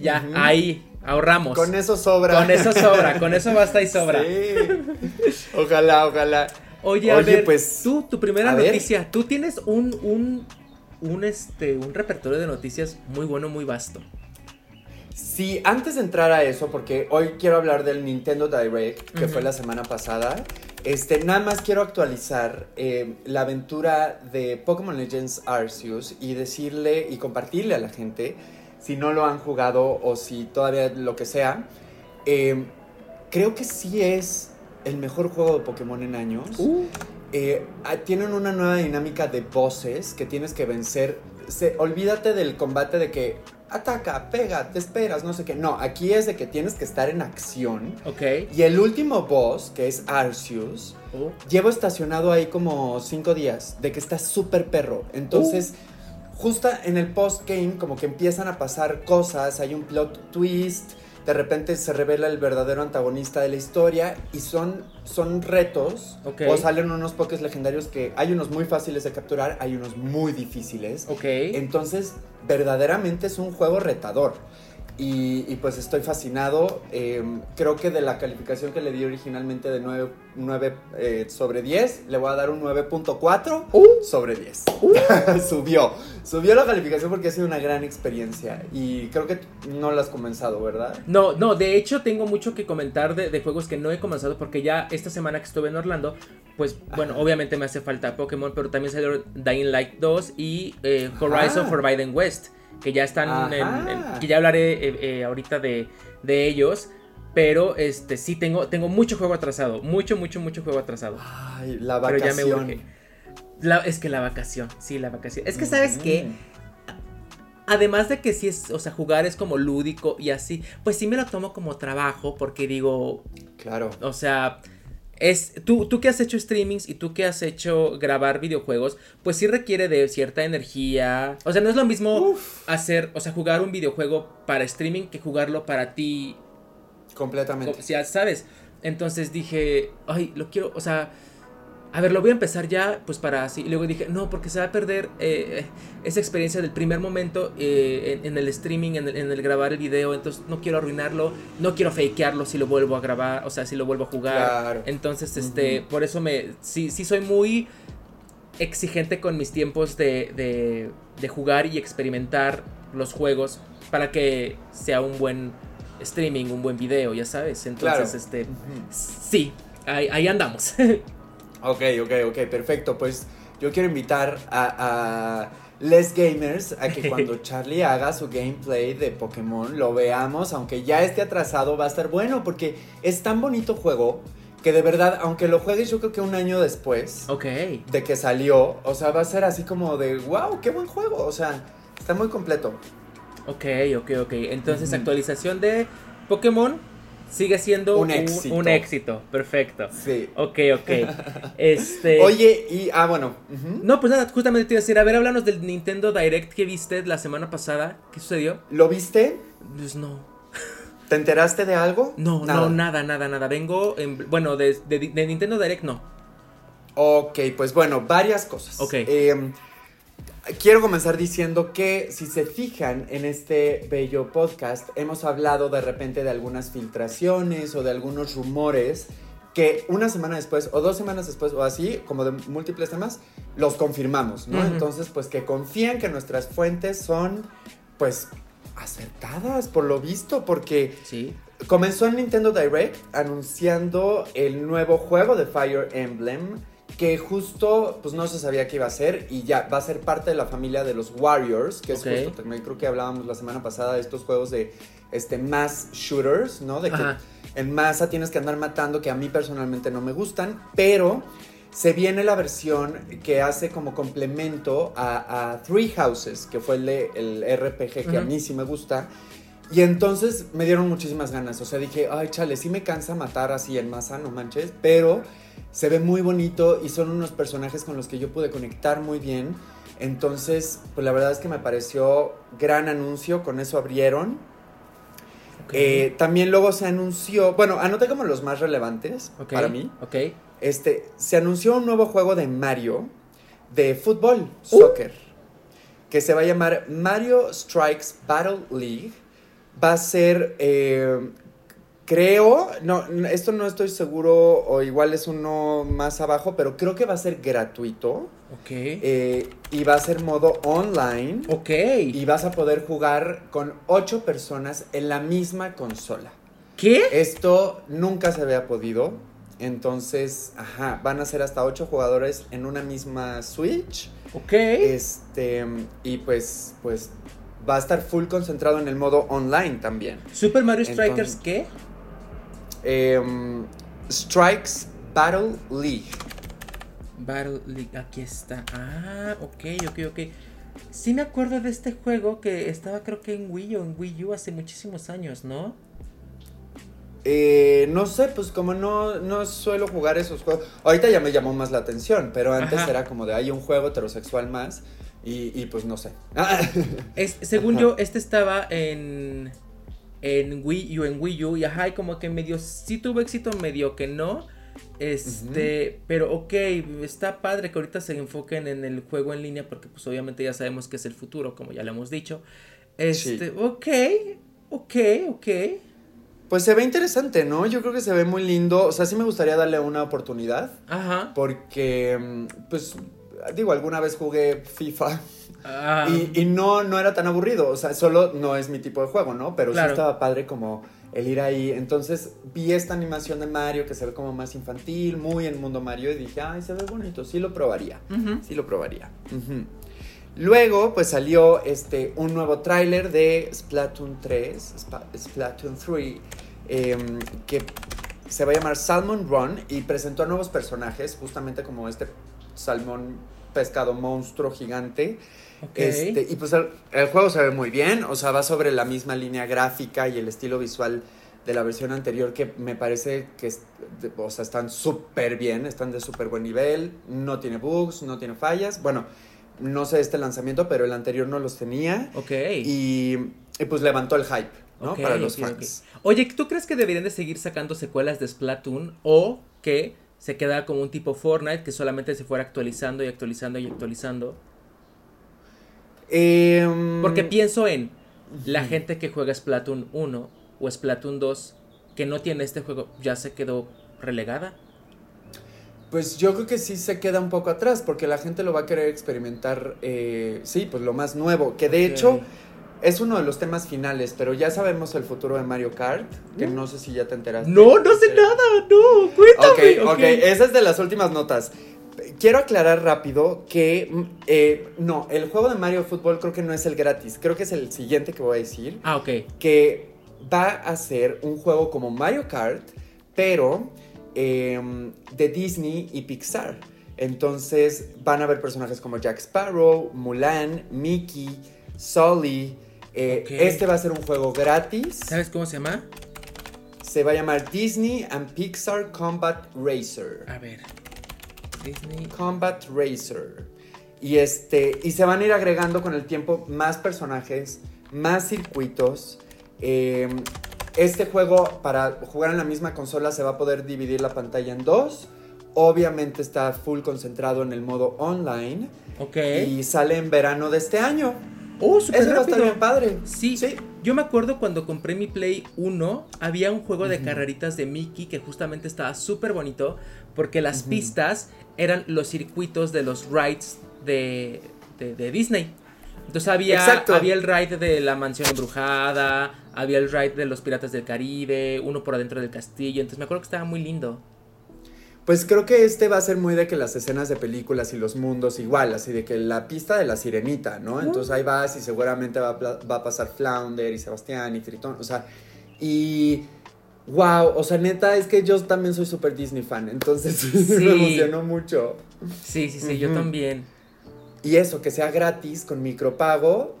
[SPEAKER 1] ya, ahí, ahorramos.
[SPEAKER 2] Con eso sobra.
[SPEAKER 1] Con eso sobra, con eso basta y sobra.
[SPEAKER 2] Sí. Ojalá, ojalá.
[SPEAKER 1] Oye, a
[SPEAKER 2] Oye,
[SPEAKER 1] ver,
[SPEAKER 2] pues,
[SPEAKER 1] tú, tu primera
[SPEAKER 2] a ver.
[SPEAKER 1] noticia, tú tienes un, un, un, este, un repertorio de noticias muy bueno, muy vasto.
[SPEAKER 2] Sí, antes de entrar a eso, porque hoy quiero hablar del Nintendo Direct, que fue la semana pasada. Este, nada más quiero actualizar eh, la aventura de Pokémon Legends Arceus y decirle y compartirle a la gente, si no lo han jugado o si todavía lo que sea, eh, creo que sí es el mejor juego de Pokémon en años. Eh, ah, tienen una nueva dinámica de bosses que tienes que vencer. Se, olvídate del combate de que ataca, pega, te esperas, no sé qué. No, aquí es de que tienes que estar en acción.
[SPEAKER 1] Ok.
[SPEAKER 2] Y el último boss, que es Arceus,
[SPEAKER 1] Oh,
[SPEAKER 2] llevo estacionado ahí como cinco días, de que está súper perro. Entonces, justo en el post-game, como que empiezan a pasar cosas, hay un plot twist, de repente se revela el verdadero antagonista de la historia y son, son retos.
[SPEAKER 1] Ok.
[SPEAKER 2] O salen unos pokés legendarios que hay unos muy fáciles de capturar, hay unos muy difíciles.
[SPEAKER 1] ok.
[SPEAKER 2] Entonces, verdaderamente es un juego retador. Y, y pues estoy fascinado. Eh, creo que de la calificación que le di originalmente de 9, 9, eh, sobre 10, le voy a dar un 9.4
[SPEAKER 1] Uh.
[SPEAKER 2] sobre 10. subió. Subió la calificación porque ha sido una gran experiencia. Y creo que no la has comenzado, ¿verdad?
[SPEAKER 1] No, no, de hecho tengo mucho que comentar de, de juegos que no he comenzado porque ya esta semana que estuve en Orlando, pues bueno,
[SPEAKER 2] Ajá.
[SPEAKER 1] obviamente me hace falta Pokémon, pero también salió Dying Light 2 y eh, Horizon
[SPEAKER 2] Ajá.
[SPEAKER 1] Forbidden West, que ya están en, que ya hablaré eh, eh, ahorita de, de ellos, pero este sí tengo, tengo mucho juego atrasado, mucho, mucho, mucho juego atrasado.
[SPEAKER 2] Ay, la
[SPEAKER 1] Pero ya me
[SPEAKER 2] vacación.
[SPEAKER 1] urge. La- es que la vacación, sí, la vacación. Es que sabes
[SPEAKER 2] Mm.
[SPEAKER 1] qué, además de que sí es, o sea, jugar es como lúdico y así, pues sí me lo tomo como trabajo porque digo,
[SPEAKER 2] Claro.
[SPEAKER 1] o sea, es tú, tú que has hecho streamings y tú que has hecho grabar videojuegos, pues sí requiere de cierta energía. O sea, no es lo mismo hacer, o sea, jugar un videojuego para streaming que jugarlo para ti
[SPEAKER 2] Completamente.
[SPEAKER 1] ya sabes. Entonces dije, ay, lo quiero, o sea, a ver, lo voy a empezar ya, pues para así. Y luego dije, no, porque se va a perder eh, esa experiencia del primer momento eh, en, en el streaming, en el, en el grabar el video. Entonces no quiero arruinarlo, no quiero fakearlo si lo vuelvo a grabar, o sea, si lo vuelvo a jugar.
[SPEAKER 2] Claro.
[SPEAKER 1] Entonces, este, por eso me, sí, sí soy muy exigente con mis tiempos de, de, de jugar y experimentar los juegos para que sea un buen streaming, un buen video, ya sabes. Entonces,
[SPEAKER 2] Claro.
[SPEAKER 1] este, sí, ahí, ahí andamos.
[SPEAKER 2] Ok, ok, ok, perfecto. Pues yo quiero invitar a, a Les Gamers a que cuando Charlie haga su gameplay de Pokémon lo veamos, aunque ya esté atrasado, va a estar bueno porque es tan bonito juego que de verdad, aunque lo juegues yo creo que un año después
[SPEAKER 1] ok.
[SPEAKER 2] de que salió, o sea, va a ser así como de, wow, qué buen juego, o sea, está muy completo.
[SPEAKER 1] Ok, ok, ok. Entonces, actualización de Pokémon sigue siendo
[SPEAKER 2] Un éxito.
[SPEAKER 1] un éxito. Perfecto.
[SPEAKER 2] Sí.
[SPEAKER 1] Ok, ok. Este.
[SPEAKER 2] Oye, y, ah, bueno.
[SPEAKER 1] No, pues nada, justamente te iba a decir, a ver, háblanos del Nintendo Direct que viste la semana pasada. ¿Qué sucedió?
[SPEAKER 2] ¿lo viste?
[SPEAKER 1] Pues no.
[SPEAKER 2] ¿Te enteraste de algo?
[SPEAKER 1] No, no, nada, nada, nada. Vengo en. Bueno, de, de- de Nintendo Direct no.
[SPEAKER 2] Ok, pues bueno, varias cosas.
[SPEAKER 1] Ok.
[SPEAKER 2] Eh, quiero comenzar diciendo que si se fijan en este bello podcast, hemos hablado de repente de algunas filtraciones o de algunos rumores que una semana después o dos semanas después o así, como de múltiples temas, los confirmamos, ¿no? Entonces, pues que confían que nuestras fuentes son, pues, acertadas, por lo visto, porque
[SPEAKER 1] Sí.
[SPEAKER 2] comenzó en Nintendo Direct anunciando el nuevo juego de Fire Emblem, que justo, pues no se sabía qué iba a ser, y ya va a ser parte de la familia de los Warriors, que es
[SPEAKER 1] Ok.
[SPEAKER 2] justo, también creo que hablábamos la semana pasada de estos juegos de este, mass shooters, ¿no? De que
[SPEAKER 1] Ajá.
[SPEAKER 2] en masa tienes que andar matando, que a mí personalmente no me gustan, pero se viene la versión que hace como complemento a, a Three Houses, que fue el, de- el RPG que a mí sí me gusta. Y entonces me dieron muchísimas ganas. O sea, dije, ay, chale, sí me cansa matar así en masa, no manches. Pero se ve muy bonito y son unos personajes con los que yo pude conectar muy bien. Entonces, pues la verdad es que me pareció gran anuncio. Con eso abrieron. Eh, también luego se anunció, bueno, anoté como los más relevantes para mí.
[SPEAKER 1] Ok.
[SPEAKER 2] Este, se anunció un nuevo juego de Mario de fútbol,
[SPEAKER 1] Uh.
[SPEAKER 2] soccer, que se va a llamar Mario Strikes Battle League. Va a ser, eh, creo, no, esto no estoy seguro, o igual es uno más abajo, pero creo que va a ser gratuito
[SPEAKER 1] Ok.
[SPEAKER 2] eh, y va a ser modo online.
[SPEAKER 1] ok.
[SPEAKER 2] Y vas a poder jugar con ocho personas en la misma consola.
[SPEAKER 1] ¿Qué?
[SPEAKER 2] Esto nunca se había podido. Entonces, ajá, van a ser hasta ocho jugadores en una misma Switch.
[SPEAKER 1] Ok.
[SPEAKER 2] Este, y pues, pues va a estar full concentrado en el modo online también.
[SPEAKER 1] Super Mario Strikers,
[SPEAKER 2] Entonces-
[SPEAKER 1] ¿qué?
[SPEAKER 2] Em, Strikes Battle League.
[SPEAKER 1] Battle League, aquí está. Ah, ok, ok, ok. Sí me acuerdo de este juego que estaba creo que en Wii o en Wii U hace muchísimos años, ¿no?
[SPEAKER 2] Eh, no sé, pues como no, no suelo jugar esos juegos. Ahorita ya me llamó más la atención, pero antes
[SPEAKER 1] Ajá.
[SPEAKER 2] era como de hay un juego heterosexual más. Y, y pues no sé.
[SPEAKER 1] Es, según
[SPEAKER 2] Ajá.
[SPEAKER 1] yo, este estaba en, en Wii U, en Wii U, y ajá, y como que medio sí tuvo éxito, medio que no. Este, pero ok, está padre que ahorita se enfoquen en el juego en línea, porque pues obviamente ya sabemos que es el futuro, como ya lo hemos dicho. Este,
[SPEAKER 2] Sí.
[SPEAKER 1] ok, ok, ok.
[SPEAKER 2] Pues se ve interesante, ¿no? Yo creo que se ve muy lindo. O sea, sí me gustaría darle una oportunidad.
[SPEAKER 1] Ajá.
[SPEAKER 2] Porque, mm, pues, digo, alguna vez jugué FIFA.
[SPEAKER 1] Ah,
[SPEAKER 2] Y, y no, no era tan aburrido. O sea, solo no es mi tipo de juego, ¿no? Pero
[SPEAKER 1] Claro.
[SPEAKER 2] sí estaba padre como el ir ahí. Entonces vi esta animación de Mario que se ve como más infantil, muy en mundo Mario. Y dije, ay, se ve bonito. Sí lo probaría. Sí lo probaría. Luego, pues salió este, un nuevo tráiler de Splatoon 3, Spa- Splatoon 3, em, que se va a llamar Salmon Run y presentó a nuevos personajes, justamente como este salmón pescado monstruo gigante. Este, y pues el, el juego se ve muy bien, o sea, va sobre la misma línea gráfica y el estilo visual de la versión anterior que me parece que, o sea, están súper bien, están de súper buen nivel, no tiene bugs, no tiene fallas. Bueno, no sé este lanzamiento, pero el anterior no los tenía
[SPEAKER 1] Ok.
[SPEAKER 2] y, y pues levantó el hype, ¿no? Para los
[SPEAKER 1] ok, ok.
[SPEAKER 2] fans.
[SPEAKER 1] Oye, ¿tú crees que deberían de seguir sacando secuelas de Splatoon o que se queda como un tipo Fortnite que solamente se fuera actualizando y actualizando y actualizando?
[SPEAKER 2] Em,
[SPEAKER 1] Porque pienso en la gente que juega Splatoon 1 o Splatoon 2 que no tiene este juego, ya se quedó relegada.
[SPEAKER 2] Pues yo creo que sí se queda un poco atrás porque la gente lo va a querer experimentar, eh, sí, pues lo más nuevo, que de hecho es uno de los temas finales, pero ya sabemos el futuro de Mario Kart, que no sé si ya te enteraste.
[SPEAKER 1] Mm. No, no sé nada, no, cuéntame.
[SPEAKER 2] Ok, ok, esa es de las últimas notas. Quiero aclarar rápido que, mm, eh, no, el juego de Mario Fútbol creo que no es el gratis, creo que es el siguiente que voy a decir
[SPEAKER 1] Ah, ok.
[SPEAKER 2] que va a ser un juego como Mario Kart, pero em, de Disney y Pixar. Entonces van a haber personajes como Jack Sparrow, Mulan, Mickey, Sully. Eh. Este va a ser un juego gratis.
[SPEAKER 1] ¿Sabes cómo se llama?
[SPEAKER 2] Se va a llamar Disney and Pixar Combat Racer.
[SPEAKER 1] A ver. Disney.
[SPEAKER 2] Combat Racer. Y este. Y se van a ir agregando con el tiempo más personajes, más circuitos. Eh, este juego, para jugar en la misma consola, se va a poder dividir la pantalla en dos. Obviamente está full concentrado en el modo online.
[SPEAKER 1] Ok.
[SPEAKER 2] Y sale en verano de este año.
[SPEAKER 1] Oh, súper
[SPEAKER 2] Eso va a estar
[SPEAKER 1] rápido.
[SPEAKER 2] bien padre.
[SPEAKER 1] Sí,
[SPEAKER 2] Sí.
[SPEAKER 1] yo me acuerdo cuando compré mi Play 1, había un juego de carreritas de Mickey que justamente estaba súper bonito porque las pistas eran los circuitos de los rides de, de- de Disney. Entonces había, había el ride de la mansión embrujada, había el ride de los piratas del Caribe, uno por adentro del castillo. Entonces me acuerdo que estaba muy lindo.
[SPEAKER 2] Pues creo que este va a ser muy de que las escenas de películas y los mundos igual, así de que la pista de la sirenita, ¿no? Entonces ahí vas y seguramente va a, va a pasar Flounder y Sebastián y Tritón, o sea, y wow, o sea, neta, es que yo también soy súper Disney fan, entonces sí. me emocionó mucho.
[SPEAKER 1] Sí, sí, sí, yo también.
[SPEAKER 2] Y eso, que sea gratis con micropago,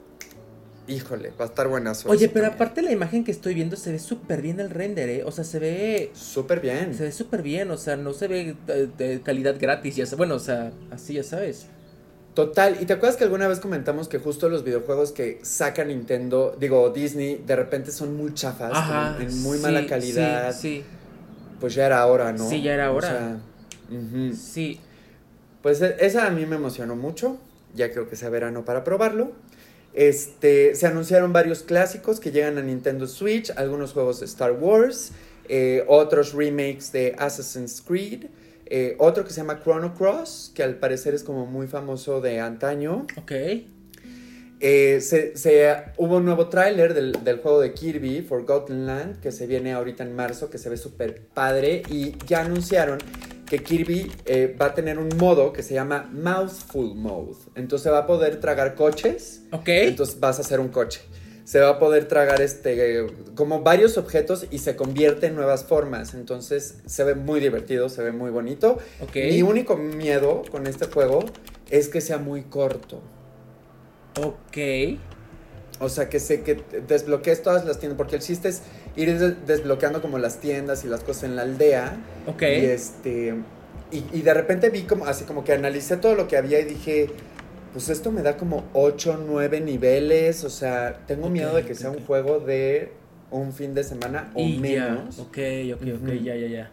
[SPEAKER 2] Híjole, va a estar buena
[SPEAKER 1] Oye, pero aparte la imagen que estoy viendo se ve súper bien el render, ¿eh? O sea, se ve...
[SPEAKER 2] Súper bien.
[SPEAKER 1] Se ve súper bien, o sea, no se ve de, calidad gratis, ya Bueno, o sea, así ya sabes.
[SPEAKER 2] Total, y te acuerdas que alguna vez comentamos que justo los videojuegos que saca Nintendo, digo Disney, de repente son muy chafas, en muy mala calidad. Sí, sí. Pues ya era hora, ¿no?
[SPEAKER 1] Sí, ya era hora. Sí.
[SPEAKER 2] Pues e, esa a mí me emocionó mucho, ya creo que sea verano para probarlo. Este, se anunciaron varios clásicos que llegan a Nintendo Switch, algunos juegos de Star Wars, eh, otros remakes de Assassin's Creed, eh, otro que se llama Chrono Cross, que al parecer es como muy famoso de antaño.
[SPEAKER 1] Ok.
[SPEAKER 2] Eh, se, hubo un nuevo tráiler del, del, juego de Kirby, Forgotten Land, que se viene ahorita en marzo, que se ve súper padre, y ya anunciaron que Kirby eh, va a tener un modo que se llama Mouthful Mode. Entonces va a poder tragar coches.
[SPEAKER 1] Ok.
[SPEAKER 2] Entonces vas a hacer un coche. Se va a poder tragar este como varios objetos y se convierte en nuevas formas. Entonces se ve muy divertido, se ve muy bonito.
[SPEAKER 1] Okay.
[SPEAKER 2] Mi único miedo con este juego es que sea muy corto.
[SPEAKER 1] Ok.
[SPEAKER 2] O sea, que se que desbloquees todas las tiendas, porque el chiste es ir desbloqueando como las tiendas y las cosas en la aldea.
[SPEAKER 1] Ok.
[SPEAKER 2] Y este. Y, de repente vi como, así como que analicé todo lo que había y dije, pues esto me da como 8, 9 niveles. O sea, tengo miedo de que sea un juego de un fin de semana o menos.
[SPEAKER 1] Ok, ok, ok, ya, ya, ya.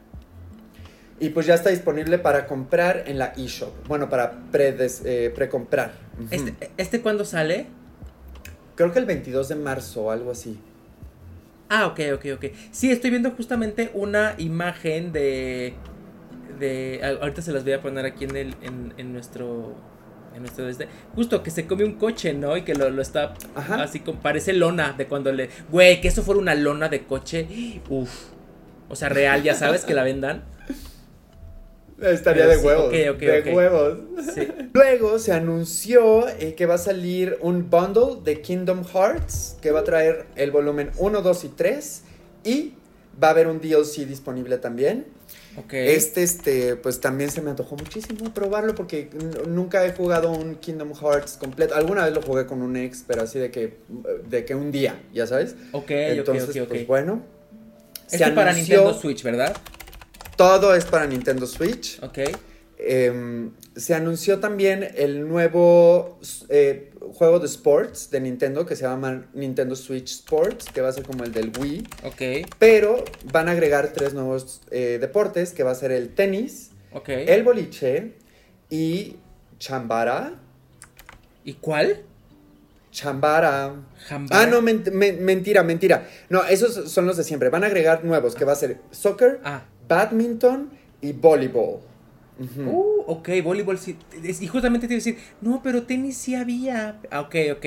[SPEAKER 2] Y pues ya está disponible para comprar en la eShop. Bueno, para eh, pre-comprar.
[SPEAKER 1] ¿Este, ¿Este cuándo sale?
[SPEAKER 2] Creo que el 22 de marzo o algo así.
[SPEAKER 1] Ah, ok, ok, ok. Sí, estoy viendo justamente una imagen de. de ahorita se las voy a poner aquí en, el, en, en nuestro. En desde. Justo que se come un coche, ¿no? Y que lo, lo está. Así como. Parece lona de cuando le. Güey, que eso fuera una lona de coche. Uf. O sea, real, ya sabes que la vendan.
[SPEAKER 2] Estaría de huevos. de huevos. Luego se anunció eh, que va a salir un bundle de Kingdom Hearts que va a traer el volumen 1, 2 y 3 y va a haber un DLC disponible también. Este, este, pues también se me antojó muchísimo probarlo porque nunca he jugado un Kingdom Hearts completo. Alguna vez lo jugué con un ex, pero así de que, de que un día, ya sabes.
[SPEAKER 1] Ok, Entonces,
[SPEAKER 2] Pues bueno.
[SPEAKER 1] Este para Nintendo Switch, ¿verdad?
[SPEAKER 2] Todo es para Nintendo Switch.
[SPEAKER 1] Ok.
[SPEAKER 2] Em, se anunció también el nuevo eh, juego de sports de Nintendo que se llama Nintendo Switch Sports, que va a ser como el del Wii.
[SPEAKER 1] Ok.
[SPEAKER 2] Pero van a agregar tres nuevos eh, deportes, que va a ser el tenis,
[SPEAKER 1] okay.
[SPEAKER 2] el boliche y chambara.
[SPEAKER 1] ¿Y cuál?
[SPEAKER 2] Chambara. Ah, no, mentira, mentira. No, esos son los de siempre. Van a agregar nuevos, que va a ser soccer,
[SPEAKER 1] ah
[SPEAKER 2] badminton y voleibol.
[SPEAKER 1] Uh, ok, voleibol sí. Y justamente te iba a decir, no, pero tenis sí había. Ah, ok, ok.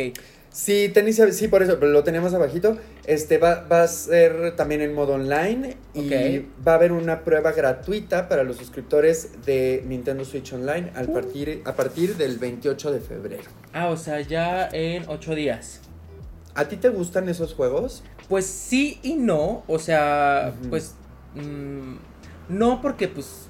[SPEAKER 2] Sí, tenis sí, por eso, lo teníamos abajito. Este va, va a ser también en modo online y va a haber una prueba gratuita para los suscriptores de Nintendo Switch Online al uh. partir, a partir del 28 de febrero.
[SPEAKER 1] Ah, o sea, ya en 8 días.
[SPEAKER 2] ¿A ti te gustan esos juegos?
[SPEAKER 1] Pues sí y no, o sea, pues Mm, no porque pues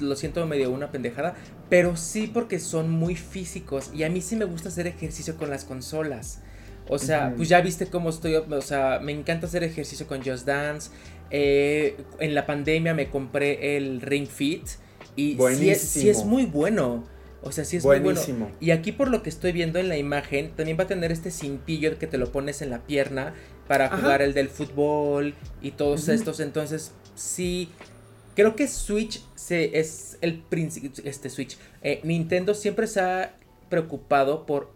[SPEAKER 1] lo siento medio una pendejada, pero sí porque son muy físicos y a mí sí me gusta hacer ejercicio con las consolas. O sea, pues ya viste cómo estoy, o sea, me encanta hacer ejercicio con Just Dance. Eh, en la pandemia me compré el Ring Fit y sí es, muy bueno. O sea, sí es muy bueno. Y aquí por lo que estoy viendo en la imagen, también va a tener este cintillo que te lo pones en la pierna para jugar el del fútbol y todos estos. Entonces, sí, creo que Switch se, es el principio, este Switch, eh, Nintendo siempre se ha preocupado por...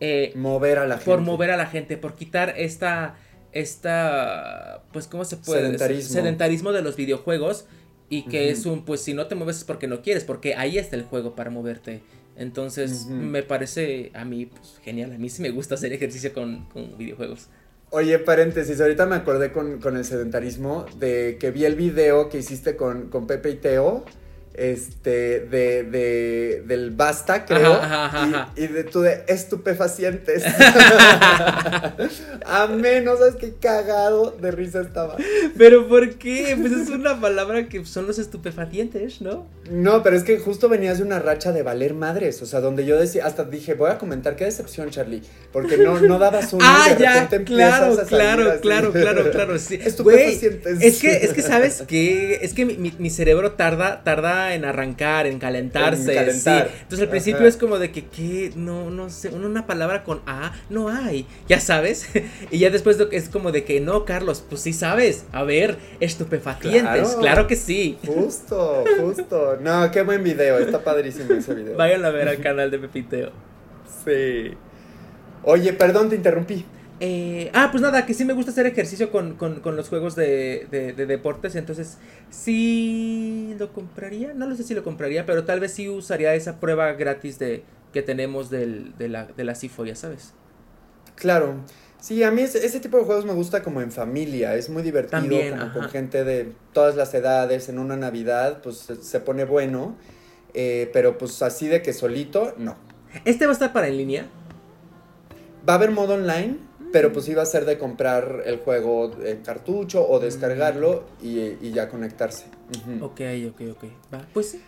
[SPEAKER 2] Eh, mover a la gente.
[SPEAKER 1] Por mover a la gente, por quitar esta, esta, pues, ¿cómo se puede
[SPEAKER 2] Sedentarismo.
[SPEAKER 1] Sedentarismo de los videojuegos y que es un, pues, si no te mueves es porque no quieres, porque ahí está el juego para moverte. Entonces, me parece a mí pues, genial. A mí sí me gusta hacer ejercicio con, con videojuegos.
[SPEAKER 2] Oye, paréntesis, ahorita me acordé con, con, el sedentarismo de que vi el video que hiciste con, con Pepe y Teo este, de, de, del Basta, creo. Ajá, ajá, y, y, de tú de estupefacientes. Amén, no sabes qué cagado de risa estaba.
[SPEAKER 1] Pero ¿por qué? Pues es una palabra que son los estupefacientes, ¿no?
[SPEAKER 2] No, pero es que justo venías de una racha de valer madres, o sea, donde yo decía, hasta dije, voy a comentar qué decepción, Charlie, porque no, no dabas un
[SPEAKER 1] Ah, ya, claro, claro, claro, claro, claro, sí. Estupefacientes. es que, es que, ¿sabes que Es que mi, mi cerebro tarda, tarda en arrancar, en calentarse. Entonces al principio es como de que, ¿qué? No, no sé, una palabra con A no hay, ya sabes. y ya después es como de que, no, Carlos, pues sí sabes. A ver, estupefacientes, claro, que sí.
[SPEAKER 2] Justo, justo. No, qué buen video, está padrísimo ese video.
[SPEAKER 1] Vayan a ver al canal de Pepiteo.
[SPEAKER 2] Sí. Oye, perdón, te interrumpí.
[SPEAKER 1] Eh, ah, pues nada, que sí me gusta hacer ejercicio con, los juegos de, deportes, entonces sí lo compraría, no lo sé si lo compraría, pero tal vez sí usaría esa prueba gratis de que tenemos del, de, la, de la CIFO, ya sabes.
[SPEAKER 2] Claro, sí, a mí ese, tipo de juegos me gusta como en familia, es muy divertido, como con gente de todas las edades, en una Navidad, pues se, pone bueno, eh, pero pues así de que solito, no.
[SPEAKER 1] ¿Este va a estar para en línea?
[SPEAKER 2] Va a haber modo online, pero pues iba a ser de comprar el juego en cartucho o descargarlo y, ya conectarse.
[SPEAKER 1] Ok, ok, ok. Va, pues sí.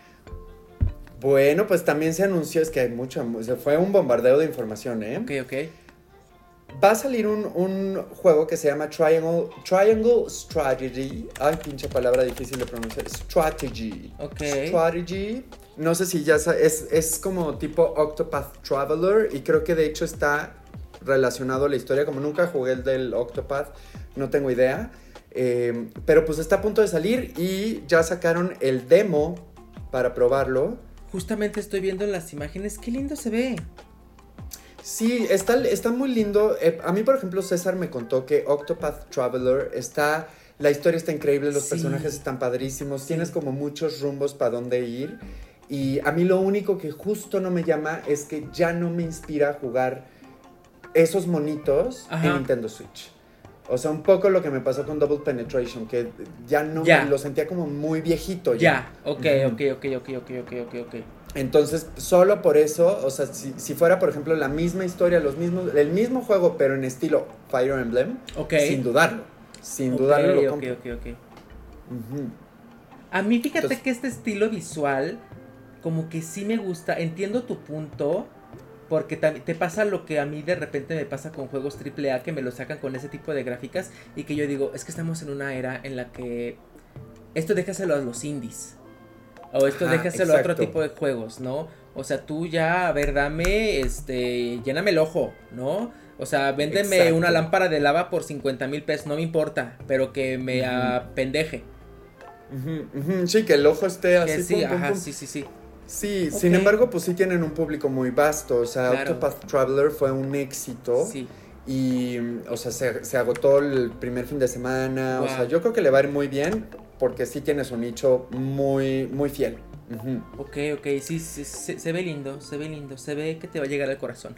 [SPEAKER 2] Bueno, pues también se anunció, es que hay mucho, se fue un bombardeo de información, ¿eh?
[SPEAKER 1] Ok, ok.
[SPEAKER 2] Va a salir un, juego que se llama Triangle, Triangle Strategy. Ay, pinche palabra difícil de pronunciar. Strategy.
[SPEAKER 1] Ok.
[SPEAKER 2] Strategy. No sé si ya es, es como tipo Octopath Traveler y creo que de hecho está relacionado a la historia. Como nunca jugué el del Octopath, no tengo idea. Eh, pero pues está a punto de salir y ya sacaron el demo para probarlo.
[SPEAKER 1] Justamente estoy viendo las imágenes, qué lindo se ve.
[SPEAKER 2] Sí, está, está muy lindo. Eh, a mí, por ejemplo, César me contó que Octopath Traveler está... La historia está increíble, los personajes están padrísimos, tienes como muchos rumbos para dónde ir. Y a mí lo único que justo no me llama es que ya no me inspira a jugar esos monitos en Nintendo Switch. O sea, un poco lo que me pasó con Double Penetration, que ya no lo sentía como muy viejito.
[SPEAKER 1] Ya, ok, ok, ok, ok, ok, ok, ok,
[SPEAKER 2] Entonces, solo por eso, o sea, si, fuera, por ejemplo, la misma historia, los mismos, el mismo juego, pero en estilo Fire Emblem, sin dudarlo. Sin dudarlo lo
[SPEAKER 1] Ok, ok, ok. A mí, fíjate que este estilo visual, como que sí me gusta. Entiendo tu punto porque te pasa lo que a mí de repente me pasa con juegos AAA que me lo sacan con ese tipo de gráficas y que yo digo, es que estamos en una era en la que esto déjaselo a los indies. O esto déjaselo a otro tipo de juegos, ¿no? O sea, tú ya, a ver, dame, este, lléname el ojo, ¿no? O sea, véndeme una lámpara de lava por 50 mil pesos, no me importa, pero que me apendeje.
[SPEAKER 2] Sí, que el ojo esté así.
[SPEAKER 1] sí, ajá, sí, sí, sí.
[SPEAKER 2] Sí, sin embargo, pues sí tienen un público muy vasto. O sea, Octopath Traveler fue un éxito. Sí. Y, o sea, se, agotó el primer fin de semana. O sea, yo creo que le va a ir muy bien porque sí tiene su nicho muy, muy fiel.
[SPEAKER 1] Ok, ok, sí, se, ve lindo, se ve lindo, se ve que te va a llegar al corazón.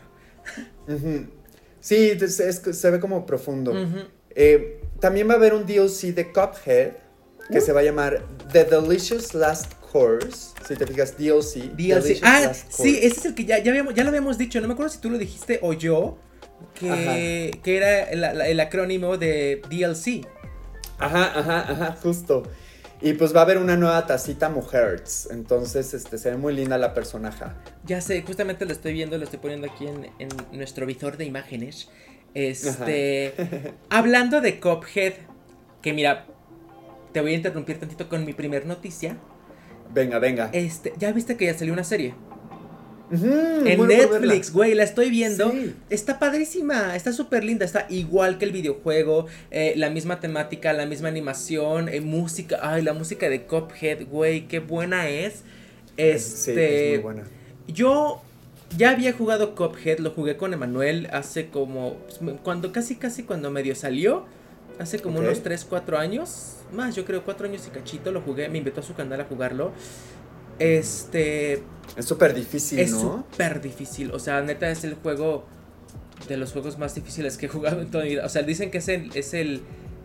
[SPEAKER 2] Sí, se ve como profundo. Eh, también va a haber un DLC de Cuphead que uh. se va a llamar The Delicious Last Course, si te fijas, DLC.
[SPEAKER 1] DLC. Ah, sí, ese es el que ya, ya, habíamos, ya lo habíamos dicho, no me acuerdo si tú lo dijiste o yo, que, que era el, acrónimo de DLC.
[SPEAKER 2] Ajá, ajá, ajá, justo. Y pues va a haber una nueva tacita Mujerz. Entonces, este, se ve muy linda la personaje.
[SPEAKER 1] Ya sé, justamente lo estoy viendo, lo estoy poniendo aquí en, en nuestro visor de imágenes. Este. hablando de Cophead, que mira, te voy a interrumpir tantito con mi primer noticia.
[SPEAKER 2] Venga, venga.
[SPEAKER 1] Este, ya viste que ya salió una serie. en Netflix, güey, la estoy viendo. Está padrísima, está súper linda, está igual que el videojuego, eh, la misma temática, la misma animación, eh, música, ay, la música de Cophead, güey, qué buena es. Este, muy buena. Yo ya había jugado Cophead, lo jugué con Emanuel hace como, pues, cuando casi, casi cuando medio salió, hace como unos 3, 4 años más, yo creo cuatro años y cachito, lo jugué, me invitó a su canal a jugarlo. Este.
[SPEAKER 2] Es súper difícil,
[SPEAKER 1] es
[SPEAKER 2] ¿no?
[SPEAKER 1] súper difícil. O sea, neta es el juego de los juegos más difíciles que he jugado en toda mi vida. O sea, dicen que es el. Es el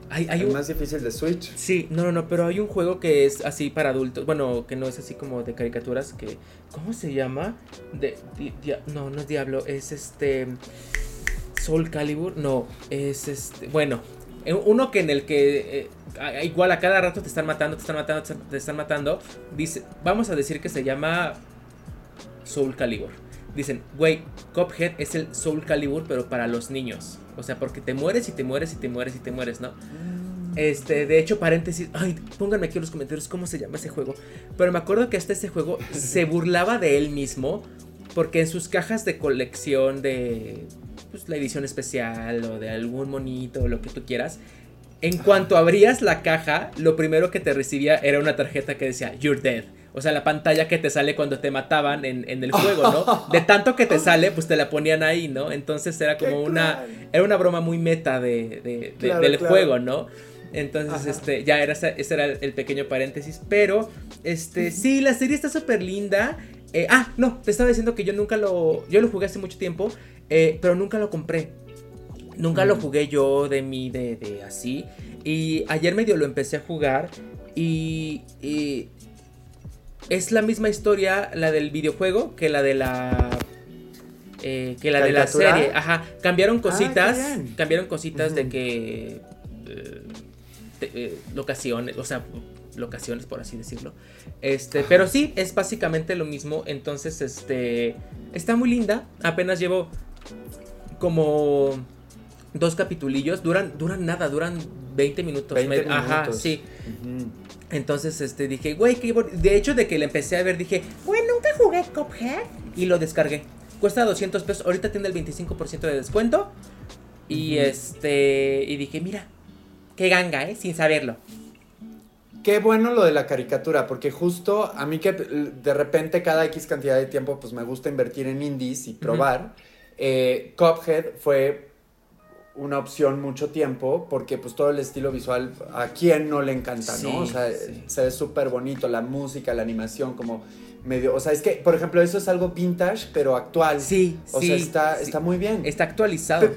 [SPEAKER 1] hay, hay
[SPEAKER 2] el
[SPEAKER 1] un,
[SPEAKER 2] más difícil de Switch.
[SPEAKER 1] Sí, no, no, no, pero hay un juego que es así para adultos. Bueno, que no es así como de caricaturas. que ¿Cómo se llama? De, di- no, no es Diablo, es este. Soul Calibur. No, es este. Bueno, uno que en el que. eh, igual a cada rato te están matando, te están matando, te están- matando. Dice, vamos a decir que se llama Soul Calibur. Dicen, güey, Cuphead es el Soul Calibur, pero para los niños. O sea, porque te mueres y te mueres y te mueres y te mueres, ¿no? Este, de hecho, paréntesis, ay, pónganme aquí en los comentarios cómo se llama ese juego. Pero me acuerdo que hasta ese juego se burlaba de él mismo, porque en sus cajas de colección de pues, la edición especial o de algún monito o lo que tú quieras, en cuanto abrías la caja, lo primero que te recibía era una tarjeta que decía You're dead. O sea, la pantalla que te sale cuando te mataban en, en el juego, ¿no? De tanto que te sale, pues te la ponían ahí, ¿no? Entonces era como una. Era una broma muy meta de, de- de-
[SPEAKER 2] Claro,
[SPEAKER 1] del
[SPEAKER 2] claro.
[SPEAKER 1] juego, ¿no? Entonces,
[SPEAKER 2] Ajá.
[SPEAKER 1] este, ya era ese, ese era el pequeño paréntesis. Pero, este, sí, la serie está súper linda. Eh, ah, no, te estaba diciendo que yo nunca lo. Yo lo jugué hace mucho tiempo, eh, pero nunca lo compré. Nunca lo
[SPEAKER 2] Mm.
[SPEAKER 1] jugué yo de mí, de, de así. Y ayer medio lo empecé a jugar. Y, y es la misma historia, la del videojuego, que la de la. eh, que la de la serie. Ajá. Cambiaron
[SPEAKER 2] Ah,
[SPEAKER 1] cositas. cambiaron cositas de que. eh, eh, locaciones, o sea, locaciones por así decirlo. Este,
[SPEAKER 2] Ajá.
[SPEAKER 1] pero sí, es básicamente lo mismo. Entonces, este. Está muy linda. Apenas llevo como dos capitulillos. Duran, duran nada, duran 20 minutos.
[SPEAKER 2] 20
[SPEAKER 1] Me- Ajá,
[SPEAKER 2] minutos.
[SPEAKER 1] sí. Entonces, este, dije, güey, qué bon-". De hecho, de que le empecé a ver, dije, güey, nunca jugué Cuphead. Y lo descargué. Cuesta 200 pesos. Ahorita tiene el 25% de descuento. Y este, y dije, mira, qué ganga, ¿eh? Sin saberlo.
[SPEAKER 2] Qué bueno lo de la caricatura, porque justo a mí que de repente cada X cantidad de tiempo pues me gusta invertir en indies y probar, eh, Cuphead fue una opción mucho tiempo porque pues todo el estilo visual a quién no le encanta,
[SPEAKER 1] Sí,
[SPEAKER 2] ¿no? O sea,
[SPEAKER 1] sí.
[SPEAKER 2] se ve súper bonito, la música, la animación como medio, o sea, es que por ejemplo eso es algo vintage pero actual.
[SPEAKER 1] Sí,
[SPEAKER 2] O
[SPEAKER 1] sí.
[SPEAKER 2] sea, está,
[SPEAKER 1] sí.
[SPEAKER 2] está muy bien.
[SPEAKER 1] Está actualizado.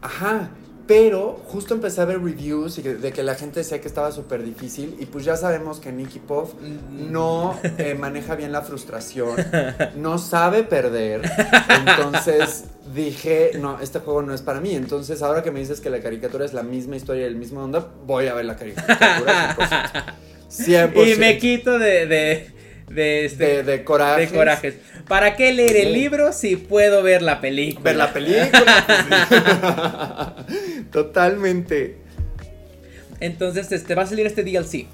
[SPEAKER 2] Ajá, pero justo empecé a ver reviews y de que la gente decía que estaba súper difícil y pues ya sabemos que Nicky Puff
[SPEAKER 1] Mm.
[SPEAKER 2] no eh, maneja bien la frustración, no sabe perder, entonces dije, no, este juego no es para mí, entonces ahora que me dices que la caricatura es la misma historia y el mismo onda, voy a ver la caricatura 100%. 100%.
[SPEAKER 1] Y me quito de, de, de, este,
[SPEAKER 2] de, de corajes.
[SPEAKER 1] de corajes. ¿Para qué leer el libro si puedo ver la película?
[SPEAKER 2] Ver la película. pues, Totalmente.
[SPEAKER 1] Entonces, este, va a salir este DLC.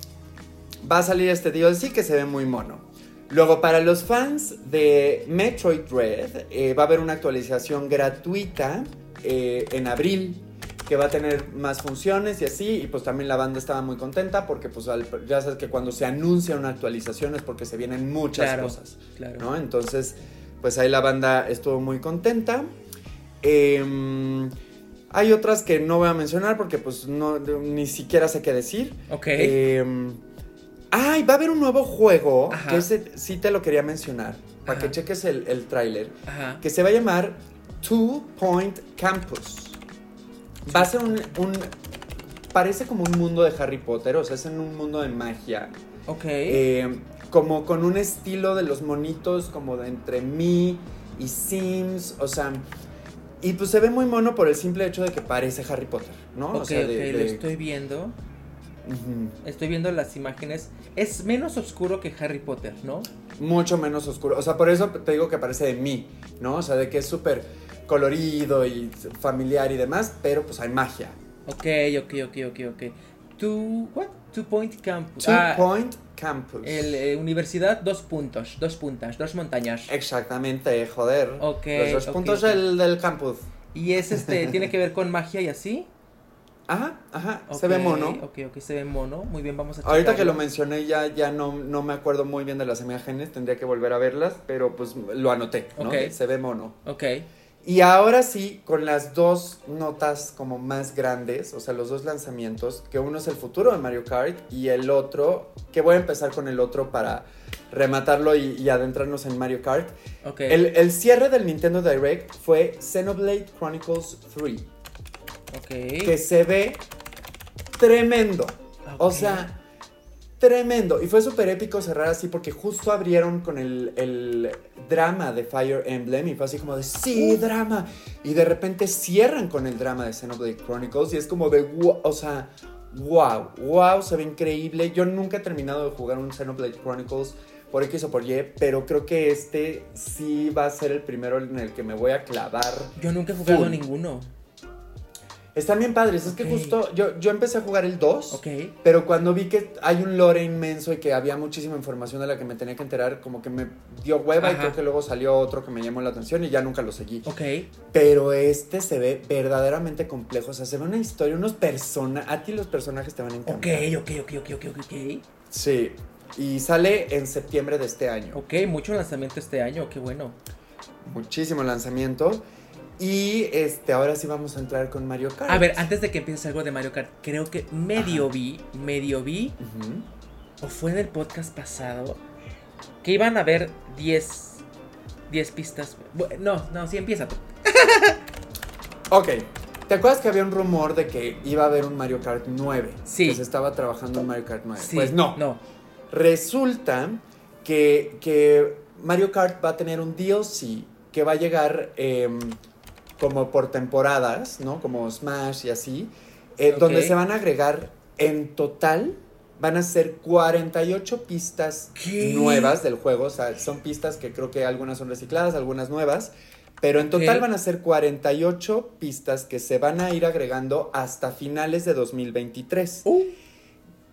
[SPEAKER 2] va a salir este DLC que se ve muy mono. Luego, para los fans de Metroid Dread, eh, va a haber una actualización gratuita eh, en abril que va a tener más funciones y así. Y pues también la banda estaba muy contenta porque pues al- ya sabes que cuando se anuncia una actualización es porque se vienen muchas
[SPEAKER 1] Claro,
[SPEAKER 2] cosas.
[SPEAKER 1] Claro.
[SPEAKER 2] ¿no? Entonces, pues ahí la banda estuvo muy contenta. Em, hay otras que no voy a mencionar porque pues no, ni siquiera sé qué decir.
[SPEAKER 1] Ok.
[SPEAKER 2] Em, ay, va a haber un nuevo juego,
[SPEAKER 1] Ajá.
[SPEAKER 2] que ese sí te lo quería mencionar, para
[SPEAKER 1] Ajá.
[SPEAKER 2] que cheques el, el tráiler,
[SPEAKER 1] Ajá.
[SPEAKER 2] que se va a llamar Two Point Campus. Va a ser un, un- Parece como un mundo de Harry Potter, o sea, es en un mundo de magia.
[SPEAKER 1] Ok.
[SPEAKER 2] Eh, como con un estilo de los monitos, como de entre mí y Sims, o sea. Y pues se ve muy mono por el simple hecho de que parece Harry Potter, ¿no?
[SPEAKER 1] ok,
[SPEAKER 2] o sea, de-
[SPEAKER 1] ok, lo
[SPEAKER 2] de-
[SPEAKER 1] estoy viendo. Estoy viendo las imágenes. Es menos oscuro que Harry Potter, ¿no?
[SPEAKER 2] mucho menos oscuro. O sea, por eso te digo que parece de mí, ¿no? O sea, de que es súper colorido y familiar y demás, pero pues hay magia.
[SPEAKER 1] Ok, ok, ok, ok, ok. Two, what? Two Point Campus.
[SPEAKER 2] Two
[SPEAKER 1] Ah,
[SPEAKER 2] Point Campus.
[SPEAKER 1] el, eh, universidad, dos puntos, dos puntas, dos montañas.
[SPEAKER 2] Exactamente, joder.
[SPEAKER 1] Ok,
[SPEAKER 2] Los dos puntos. Del, del campus.
[SPEAKER 1] Y es este, tiene que ver con magia y así.
[SPEAKER 2] Ajá, ajá, se ve mono.
[SPEAKER 1] Ok, ok, se ve mono. Muy bien, vamos a
[SPEAKER 2] Ahorita que
[SPEAKER 1] checarlo.
[SPEAKER 2] lo mencioné ya, ya no, no me acuerdo muy bien de las imágenes, tendría que volver a verlas, pero pues lo anoté, ¿no?
[SPEAKER 1] Ok.
[SPEAKER 2] Se ve mono.
[SPEAKER 1] Ok.
[SPEAKER 2] Y ahora sí, con las dos notas como más grandes, o sea, los dos lanzamientos, que uno es el futuro de Mario Kart y el otro, que voy a empezar con el otro para rematarlo y, adentrarnos en Mario Kart.
[SPEAKER 1] Okay.
[SPEAKER 2] El, el, cierre del Nintendo Direct fue Xenoblade Chronicles 3.
[SPEAKER 1] Ok.
[SPEAKER 2] Que se ve tremendo. O sea, tremendo. Y fue súper épico cerrar así porque justo abrieron con el, el, drama de Fire Emblem y fue así como de, sí, drama. Y de repente cierran con el drama de Xenoblade Chronicles y es como de, o sea, wow, wow, se ve increíble. Yo nunca he terminado de jugar un Xenoblade Chronicles por X o por Y, pero creo que este sí va a ser el primero en el que me voy a clavar.
[SPEAKER 1] Yo nunca he jugado ninguno.
[SPEAKER 2] Están bien padres. Es que justo yo, yo empecé a jugar el 2.
[SPEAKER 1] Ok.
[SPEAKER 2] Pero cuando vi que hay un lore inmenso y que había muchísima información de la que me tenía que enterar, como que me dio hueva y creo que luego salió otro que me llamó la atención y ya nunca lo seguí.
[SPEAKER 1] Ok.
[SPEAKER 2] Pero este se ve verdaderamente complejo. O sea, se ve una historia, unos personajes. A ti los personajes te van a encantar.
[SPEAKER 1] Ok, ok, ok, ok, ok, ok.
[SPEAKER 2] Sí. Y sale en septiembre de este año.
[SPEAKER 1] Ok, mucho lanzamiento este año, qué bueno.
[SPEAKER 2] Muchísimo lanzamiento. Y este, ahora sí vamos a entrar con Mario Kart.
[SPEAKER 1] A ver, antes de que empieces algo de Mario Kart, creo que medio vi, medio vi, o fue en el podcast pasado, que iban a haber 10 10 pistas. No, no, sí, empieza tú.
[SPEAKER 2] ok. ¿Te acuerdas que había un rumor de que iba a haber un Mario Kart 9?
[SPEAKER 1] Sí.
[SPEAKER 2] Que se estaba trabajando en Mario Kart 9.
[SPEAKER 1] Sí,
[SPEAKER 2] pues no.
[SPEAKER 1] No.
[SPEAKER 2] Resulta que, que Mario Kart va a tener un DLC que va a llegar em, como por temporadas, ¿no? Como Smash y así, eh, donde se van a agregar en total, van a ser 48 pistas nuevas del juego, o sea, son pistas que creo que algunas son recicladas, algunas nuevas, pero en total van a ser 48 pistas que se van a ir agregando hasta finales de 2023.
[SPEAKER 1] Uh.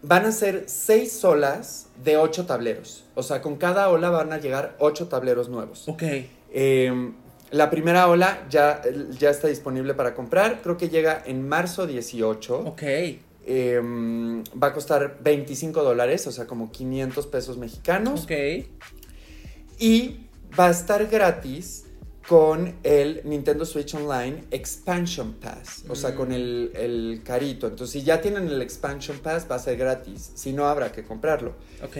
[SPEAKER 2] Van a ser 6 olas de 8 tableros. O sea, con cada ola van a llegar 8 tableros nuevos.
[SPEAKER 1] Ok.
[SPEAKER 2] Eh, la primera ola ya, ya está disponible para comprar. Creo que llega en marzo 18.
[SPEAKER 1] Ok.
[SPEAKER 2] Em, va a costar 25 dólares, o sea, como 500 pesos mexicanos.
[SPEAKER 1] Ok.
[SPEAKER 2] Y va a estar gratis con el Nintendo Switch Online Expansion Pass, o sea, con el,
[SPEAKER 1] Mm.
[SPEAKER 2] el, carito. Entonces, si ya tienen el Expansion Pass, va a ser gratis. Si no, habrá que comprarlo.
[SPEAKER 1] Ok.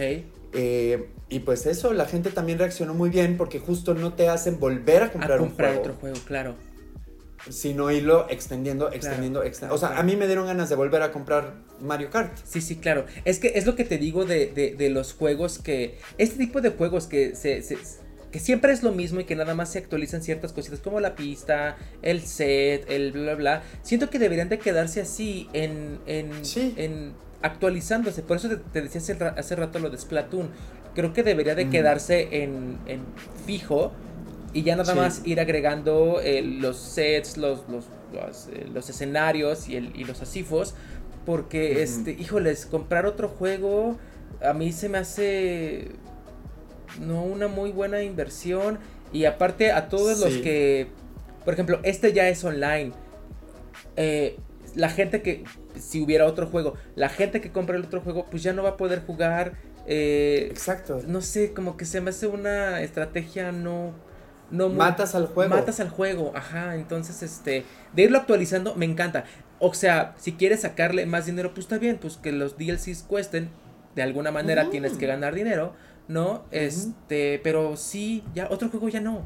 [SPEAKER 2] Eh, y pues eso, la gente también reaccionó muy bien porque justo no te hacen volver a comprar,
[SPEAKER 1] a comprar
[SPEAKER 2] un juego.
[SPEAKER 1] otro juego, claro.
[SPEAKER 2] Sino irlo extendiendo, extendiendo, extendiendo. O sea,
[SPEAKER 1] claro.
[SPEAKER 2] a mí me dieron ganas de volver a comprar Mario Kart.
[SPEAKER 1] Sí, sí, claro. Es que es lo que te digo de, de, de los juegos que. Este tipo de juegos que se, se, que siempre es lo mismo y que nada más se actualizan ciertas cositas como la pista, el set, el bla bla bla. Siento que deberían de quedarse así en, en,
[SPEAKER 2] Sí.
[SPEAKER 1] en actualizándose. Por eso te, te decía hace, ra- hace rato lo de Splatoon. Creo que debería de
[SPEAKER 2] Mm.
[SPEAKER 1] quedarse en, en fijo y ya nada
[SPEAKER 2] Sí.
[SPEAKER 1] más ir agregando eh, los sets, los, los, los, eh, los escenarios y, el, y los asifos. Porque, este, híjoles, comprar otro juego a mí se me hace no una muy buena inversión. Y aparte a todos los que, por ejemplo, este ya es online. Eh, la gente que, si hubiera otro juego, la gente que compra el otro juego, pues ya no va a poder jugar. eh,
[SPEAKER 2] Exacto.
[SPEAKER 1] no sé, como que se me hace una estrategia no... no
[SPEAKER 2] Matas al juego.
[SPEAKER 1] Matas al juego, ajá. Entonces, este, de irlo actualizando, me encanta. O sea, si quieres sacarle más dinero, pues está bien, pues que los DLCs cuesten. De alguna manera tienes que ganar dinero, ¿no? Este, pero sí, ya, otro juego ya no.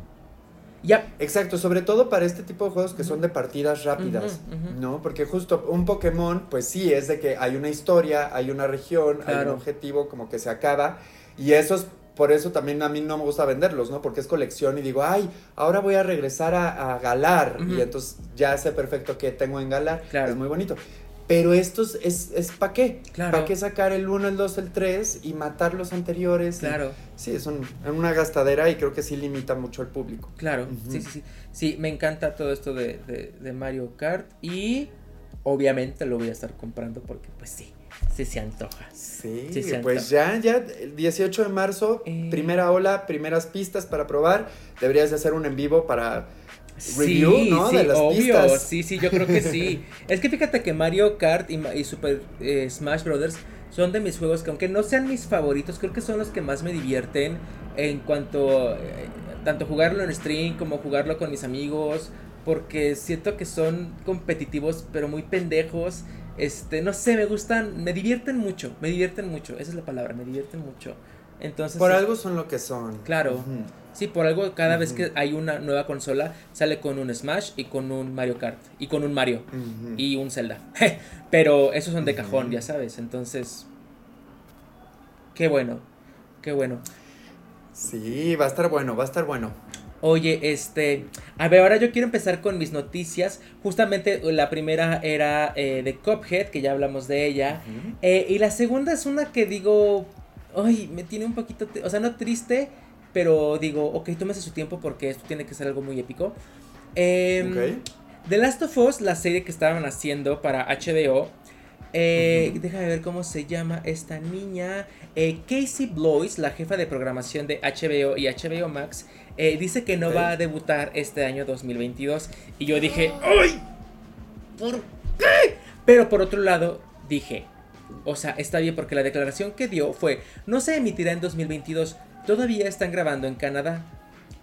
[SPEAKER 1] Ya,
[SPEAKER 2] Exacto, sobre todo para este tipo de juegos que son de partidas rápidas. ¿no? Porque justo un Pokémon, pues sí, es de que hay una historia, hay una región, hay un objetivo como que se acaba. Y eso es, por eso también a mí no me gusta venderlos, ¿no? Porque es colección y digo, ay, ahora voy a regresar a, a Galar. Y entonces ya sé perfecto qué tengo en Galar.
[SPEAKER 1] Claro.
[SPEAKER 2] Es muy bonito. Pero estos es, es ¿para qué?
[SPEAKER 1] Claro.
[SPEAKER 2] ¿Para qué sacar el 1, el 2, el 3 y matar los anteriores? Y-
[SPEAKER 1] claro,
[SPEAKER 2] sí, es un- una gastadera y creo que sí limita mucho al público.
[SPEAKER 1] claro. Sí, sí, sí. Sí, me encanta todo esto de, de, de Mario Kart. Y obviamente lo voy a estar comprando porque, pues sí, sí se antoja.
[SPEAKER 2] Sí,
[SPEAKER 1] Sí, se
[SPEAKER 2] pues ya, ya, el 18 de marzo,
[SPEAKER 1] Eh.
[SPEAKER 2] primera ola, primeras pistas para probar. Deberías de hacer un en vivo para review, ¿no?
[SPEAKER 1] Sí,
[SPEAKER 2] de las
[SPEAKER 1] obvio,
[SPEAKER 2] pistas.
[SPEAKER 1] sí, sí, yo creo que sí. es que fíjate que Mario Kart y Super eh, Smash Brothers son de mis juegos que aunque no sean mis favoritos, creo que son los que más me divierten en cuanto... eh, tanto jugarlo en stream como jugarlo con mis amigos, porque siento que son competitivos, pero muy pendejos. Este, no sé, me gustan, me divierten mucho, me divierten mucho, esa es la palabra, me divierten mucho. Entonces,
[SPEAKER 2] por algo son lo que son.
[SPEAKER 1] Claro. Sí, por algo cada vez que hay una nueva consola sale con un Smash y con un Mario Kart y con un Mario y un Zelda. Pero esos son de cajón, ya sabes. Entonces, qué bueno, qué bueno.
[SPEAKER 2] Sí, va a estar bueno, va a estar bueno.
[SPEAKER 1] Oye, este, a ver, ahora yo quiero empezar con mis noticias. Justamente la primera era eh, de Cuphead, que ya hablamos de ella. Eh, y la segunda es una que digo, ay, me tiene un poquito, o sea, no triste, pero digo, ok, tómese su tiempo porque esto tiene que ser algo muy épico. Eh, The Last of Us, la serie que estaban haciendo para HBO. Eh, Déjame ver cómo se llama esta niña. Eh, Casey Blois, la jefa de programación de HBO y HBO Max, eh, dice que no va a debutar este año 2022. Y yo dije, ¡ay! ¿Por qué? Pero por otro lado, dije, o sea, está bien porque la declaración que dio fue, no se emitirá en 2022, todavía están grabando en Canadá.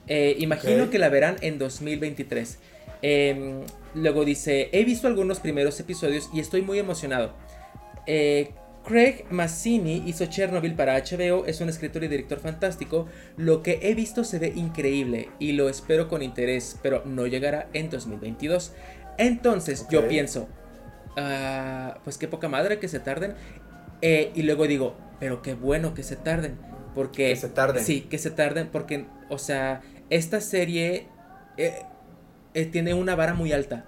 [SPEAKER 1] Eh, imagino que la verán en 2023. Em, luego dice, he visto algunos primeros episodios y estoy muy emocionado. Eh, Craig Massini hizo Chernobyl para HBO, es un escritor y director fantástico. Lo que he visto se ve increíble y lo espero con interés, pero no llegará en 2022. Entonces yo pienso, ah, pues qué poca madre que se tarden. Eh, y luego digo, pero qué bueno que se tarden. Porque...
[SPEAKER 2] Que se tarden.
[SPEAKER 1] Sí, que se tarden porque, o sea, esta serie eh, eh, tiene una vara muy alta.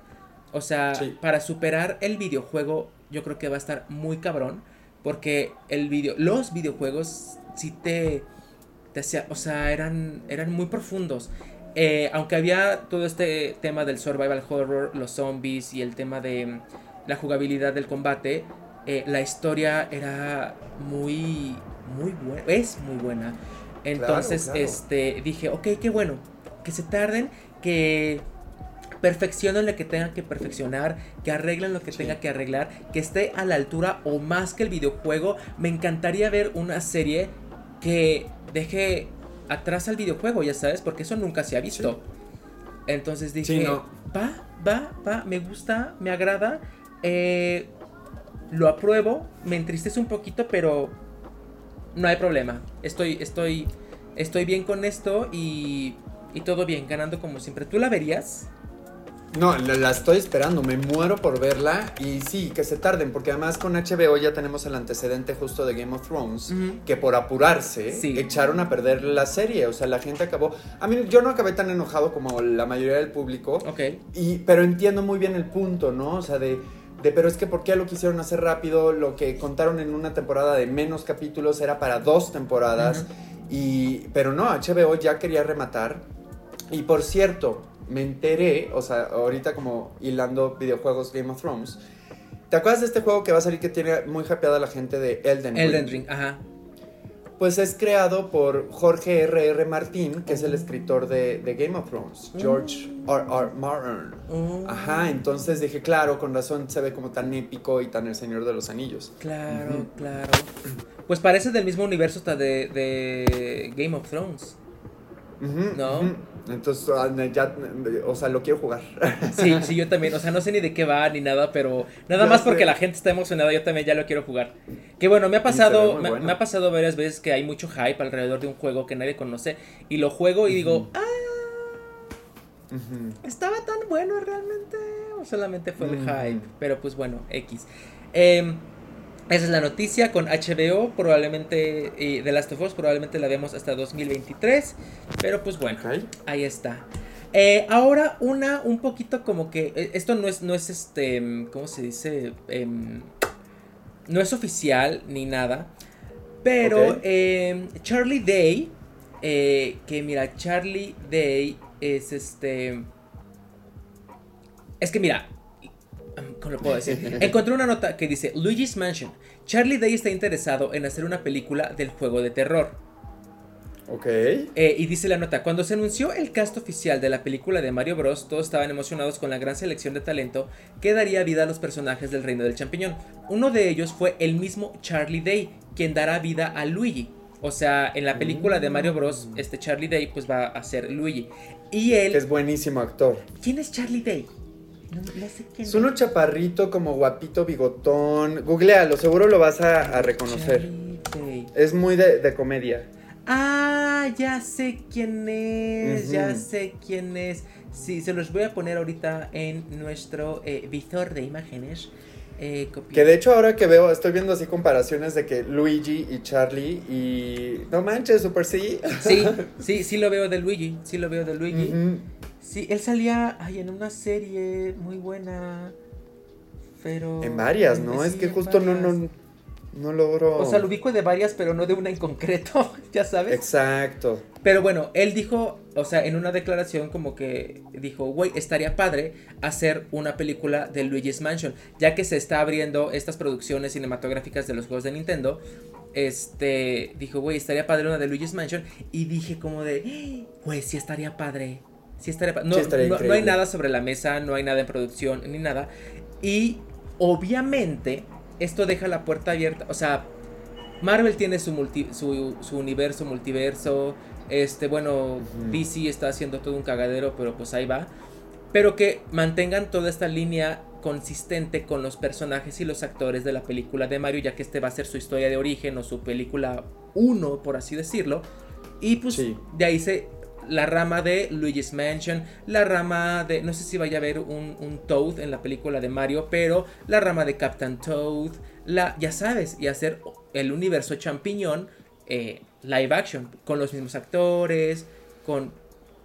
[SPEAKER 1] O sea, para superar el videojuego, yo creo que va a estar muy cabrón. Porque el video, los videojuegos sí te, te hacía, o sea, eran, eran muy profundos. Eh, aunque había todo este tema del survival horror, los zombies y el tema de la jugabilidad del combate, la historia era muy, muy buena, es muy buena. Entonces, este, dije, ok, qué bueno, que se tarden, que perfeccionen lo que tengan que perfeccionar, que arreglen lo que tengan que arreglar, que esté a la altura o más que el videojuego. Me encantaría ver una serie que deje atrás al videojuego, ya sabes, porque eso nunca se ha visto. Entonces dije, va, va, va, me gusta, me agrada, eh, lo apruebo, me entristece un poquito, pero no hay problema. Estoy, estoy, estoy bien con esto y, y todo bien, ganando como siempre. ¿Tú la verías?
[SPEAKER 2] No, la, estoy esperando, me muero por verla y sí, que se tarden, porque además con HBO ya tenemos el antecedente justo de Game of Thrones, que por apurarse echaron a perder la serie, o sea, la gente acabó, a mí yo no acabé tan enojado como la mayoría del público,
[SPEAKER 1] ok,
[SPEAKER 2] y, pero entiendo muy bien el punto, ¿no? O sea, de de pero es que ¿por qué lo quisieron hacer rápido? Lo que contaron en una temporada de menos capítulos era para dos temporadas. y, pero no, HBO ya quería rematar. Y por cierto, me enteré, o sea, ahorita como hilando videojuegos Game of Thrones. ¿Te acuerdas de este juego que va a salir que tiene muy hypeada la gente de Elden
[SPEAKER 1] Ring? Elden Ring, ajá
[SPEAKER 2] pues es creado por Jorge R.R. R. Martin, que es el escritor de, Game of Thrones, George R. R. Martin. Oh. Ajá, entonces dije, claro, con razón se ve como tan épico y tan el Señor de los Anillos.
[SPEAKER 1] Claro, claro. Pues parece del mismo universo hasta de, Game of Thrones. ¿No?
[SPEAKER 2] Entonces, ah, ya, o sea, lo quiero jugar.
[SPEAKER 1] Sí, sí, yo también. O sea, no sé ni de qué va ni nada, pero nada más porque la gente está emocionada, yo también ya lo quiero jugar. Que bueno, me ha pasado, me, ha pasado varias veces que hay mucho hype alrededor de un juego que nadie conoce y lo juego y digo, ah, estaba tan bueno realmente o solamente fue el hype. Pero pues bueno, X. Eh, esa es la noticia con HBO, probablemente y The Last of Us, probablemente la vemos hasta 2023, pero pues bueno, ahí está. Eh, ahora una un poquito como que eh, esto no es no es este, ¿cómo se dice? Em, no es oficial ni nada, pero em, Charlie Day, eh, que mira Charlie Day es este, es que mira ¿Cómo lo puedo decir? Encontré una nota que dice: Luigi's Mansion. Charlie Day está interesado en hacer una película del juego de terror.
[SPEAKER 2] Ok.
[SPEAKER 1] Eh, y dice la nota: Cuando se anunció el cast oficial de la película de Mario Bros., todos estaban emocionados con la gran selección de talento que daría vida a los personajes del Reino del Champiñón. Uno de ellos fue el mismo Charlie Day, quien dará vida a Luigi. O sea, en la película de Mario Bros, este Charlie Day pues va a ser Luigi. Y él...
[SPEAKER 2] Es buenísimo actor.
[SPEAKER 1] ¿Quién es Charlie Day?
[SPEAKER 2] No, sé quién es. uno chaparrito, como guapito, bigotón. Googlealo, seguro lo vas a, reconocer. Es muy de, comedia.
[SPEAKER 1] Ah, ya sé quién es, ya sé quién es. Sí, se los voy a poner ahorita en nuestro eh, visor de imágenes. Eh,
[SPEAKER 2] que de hecho ahora que veo, estoy viendo así comparaciones de que Luigi y Charlie y... No manches, Super
[SPEAKER 1] sí. Sí, sí, sí lo veo de Luigi, sí lo veo de Luigi. Sí, él salía ay, en una serie muy buena, pero...
[SPEAKER 2] En varias, ¿no? es que justo no, no, no logro.
[SPEAKER 1] O sea, lo ubico de varias, pero no de una en concreto, ya sabes.
[SPEAKER 2] Exacto.
[SPEAKER 1] Pero bueno, él dijo, o sea, en una declaración como que dijo, güey, estaría padre hacer una película de Luigi's Mansion, ya que se está abriendo estas producciones cinematográficas de los juegos de Nintendo. Este, dijo, güey, estaría padre una de Luigi's Mansion. Y dije como de, güey, sí estaría padre. Sí estaría padre. No, no hay nada sobre la mesa, no hay nada en producción, ni nada. Y obviamente esto deja la puerta abierta. O sea, Marvel tiene su, su, universo, multiverso. Este, bueno, DC está haciendo todo un cagadero, pero pues ahí va. Pero que mantengan toda esta línea consistente con los personajes y los actores de la película de Mario, ya que este va a ser su historia de origen o su película 1, por así decirlo. Y pues de ahí se la rama de Luigi's Mansion, la rama de, no sé si vaya a haber un, Toad en la película de Mario, pero la rama de Captain Toad, la, ya sabes, y hacer el universo champiñón eh, live action, con los mismos actores, con,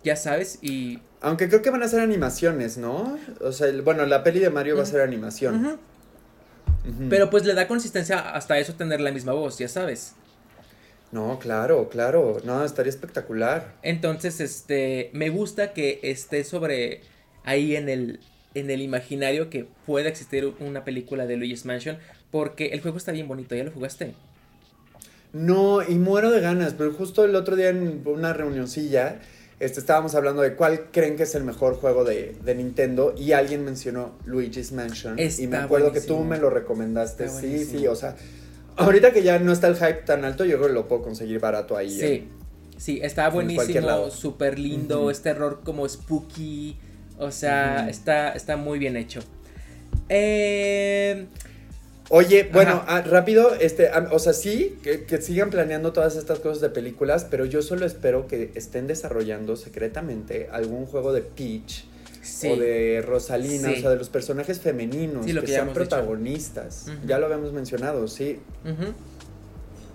[SPEAKER 1] ya sabes, y...
[SPEAKER 2] Aunque creo que van a ser animaciones, ¿no? O sea, bueno, la peli de Mario va a ser animación.
[SPEAKER 1] Pero pues le da consistencia hasta eso tener la misma voz, ya sabes.
[SPEAKER 2] No, claro, claro. No, estaría espectacular.
[SPEAKER 1] Entonces, este, me gusta que esté sobre ahí en el, en el imaginario que pueda existir una película de Luigi's Mansion, porque el juego está bien bonito, ¿ya lo jugaste?
[SPEAKER 2] No, y muero de ganas, pero justo el otro día en una reunioncilla, este, estábamos hablando de cuál creen que es el mejor juego de, Nintendo y alguien mencionó Luigi's Mansion. y me acuerdo que tú me lo recomendaste. Sí, sí, o sea, Ahorita que ya no está el hype tan alto, yo creo que lo puedo conseguir barato ahí.
[SPEAKER 1] Sí, sí, está buenísimo, súper lindo, este error como spooky, o sea, está, está muy bien hecho. Eh...
[SPEAKER 2] Oye, bueno, ah, rápido, este, o sea, sí, que, que, sigan planeando todas estas cosas de películas, pero yo solo espero que estén desarrollando secretamente algún juego de Peach o de Rosalina, o sea, de los personajes femeninos que, sean protagonistas. Ya lo habíamos mencionado, sí.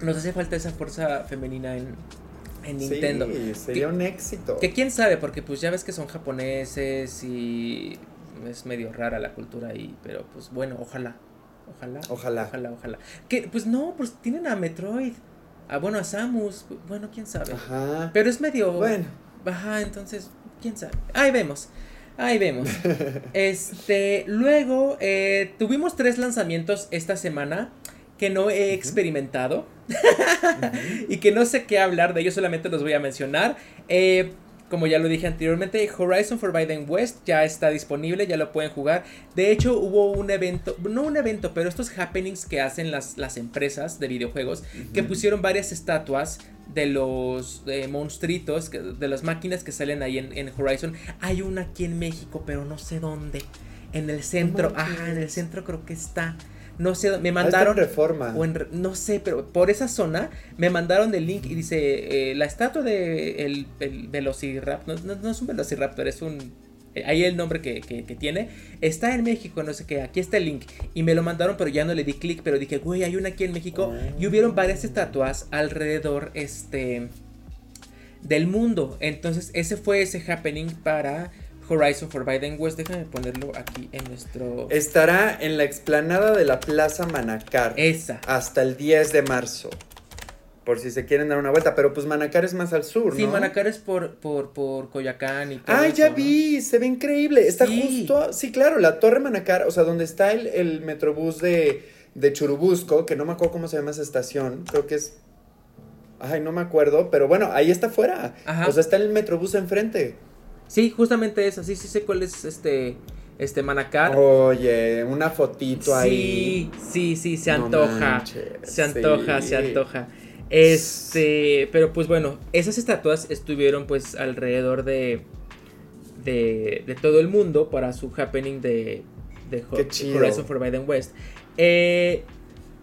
[SPEAKER 1] Nos hace falta esa fuerza femenina en, en Nintendo.
[SPEAKER 2] Sí, sería un éxito.
[SPEAKER 1] Que quién sabe, porque pues ya ves que son japoneses y es medio rara la cultura ahí, pero pues bueno, ojalá. Ojalá.
[SPEAKER 2] Ojalá.
[SPEAKER 1] Ojalá, ojalá. Que pues no, pues tienen a Metroid. A, bueno, a Samus. Bueno, quién sabe. Ajá. Pero es medio.
[SPEAKER 2] Bueno.
[SPEAKER 1] Ajá, entonces, quién sabe. Ahí vemos. Ahí vemos. Este, luego eh, tuvimos tres lanzamientos esta semana que no he experimentado y que no sé qué hablar de ellos, solamente los voy a mencionar. Eh, como ya lo dije anteriormente, Horizon Forbidden West ya está disponible, ya lo pueden jugar. De hecho, hubo un evento, no un evento, pero estos happenings que hacen las, las empresas de videojuegos, que pusieron varias estatuas de los monstruitos, de las máquinas que salen ahí en, Horizon. Hay una aquí en México, pero no sé dónde. En el centro, ajá, en el centro creo que está. No sé, me mandaron.
[SPEAKER 2] En reforma.
[SPEAKER 1] O en, no sé, pero por esa zona me mandaron el link y dice: eh, La estatua de el, el Velociraptor. No, no, es un Velociraptor, es un. Eh, ahí el nombre que, tiene. Está en México, no sé qué. Aquí está el link. Y me lo mandaron, pero ya no le di clic. Pero dije, güey, hay una aquí en México. Y hubieron varias estatuas alrededor este, del mundo. Entonces, ese fue ese happening para Horizon Forbidden West. Déjame ponerlo aquí en nuestro.
[SPEAKER 2] Estará en la explanada de la Plaza Manacar.
[SPEAKER 1] Esa.
[SPEAKER 2] Hasta el 10 de marzo. Por si se quieren dar una vuelta. Pero pues Manacar es más al sur, ¿no?
[SPEAKER 1] Sí, Manacar es por, por, por Coyacán y
[SPEAKER 2] todo. Ah, ya vi. Se ve increíble. Está justo. Sí, claro, la Torre Manacar. O sea, donde está el, el metrobús de, de Churubusco. Que no me acuerdo cómo se llama esa estación. Creo que es. Ay, no me acuerdo. Pero bueno, ahí está afuera. O sea, está el metrobús enfrente.
[SPEAKER 1] Sí, justamente esa, sí, sí sé cuál es este, este Manacar.
[SPEAKER 2] Oye, una fotito ahí.
[SPEAKER 1] Sí, sí, sí, se antoja. se antoja, se antoja. Este, pero pues bueno, esas estatuas estuvieron pues alrededor de, de, de todo el mundo para su happening de, de Horizon Forbidden West. Eh,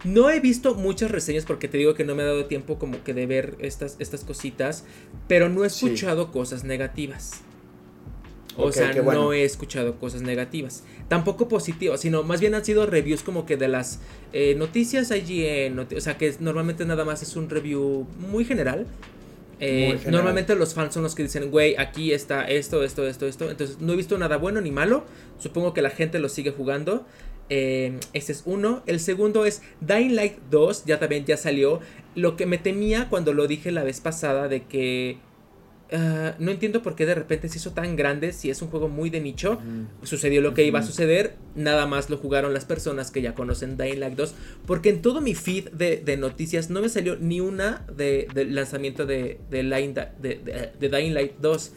[SPEAKER 1] no he visto muchas reseñas porque te digo que no me ha dado tiempo como que de ver estas, estas cositas, pero no he escuchado cosas negativas. O sea, no he escuchado cosas negativas. Tampoco positivas, sino más bien han sido reviews como que de las eh, noticias IGN. o sea, que normalmente nada más es un review muy general. Eh, normalmente los fans son los que dicen, güey, aquí está esto, esto, esto, esto. Entonces no he visto nada bueno ni malo. Supongo que la gente lo sigue jugando. Eh, ese es uno. El segundo es Dying Light 2. Ya también ya salió. Lo que me temía cuando lo dije la vez pasada de que Ah, no entiendo por qué de repente se hizo tan grande si es un juego muy de nicho. Sucedió lo que iba a suceder, nada más lo jugaron las personas que ya conocen Dying Light 2, porque en todo mi feed de, noticias no me salió ni una de, del lanzamiento de, de, de, Dying Light 2.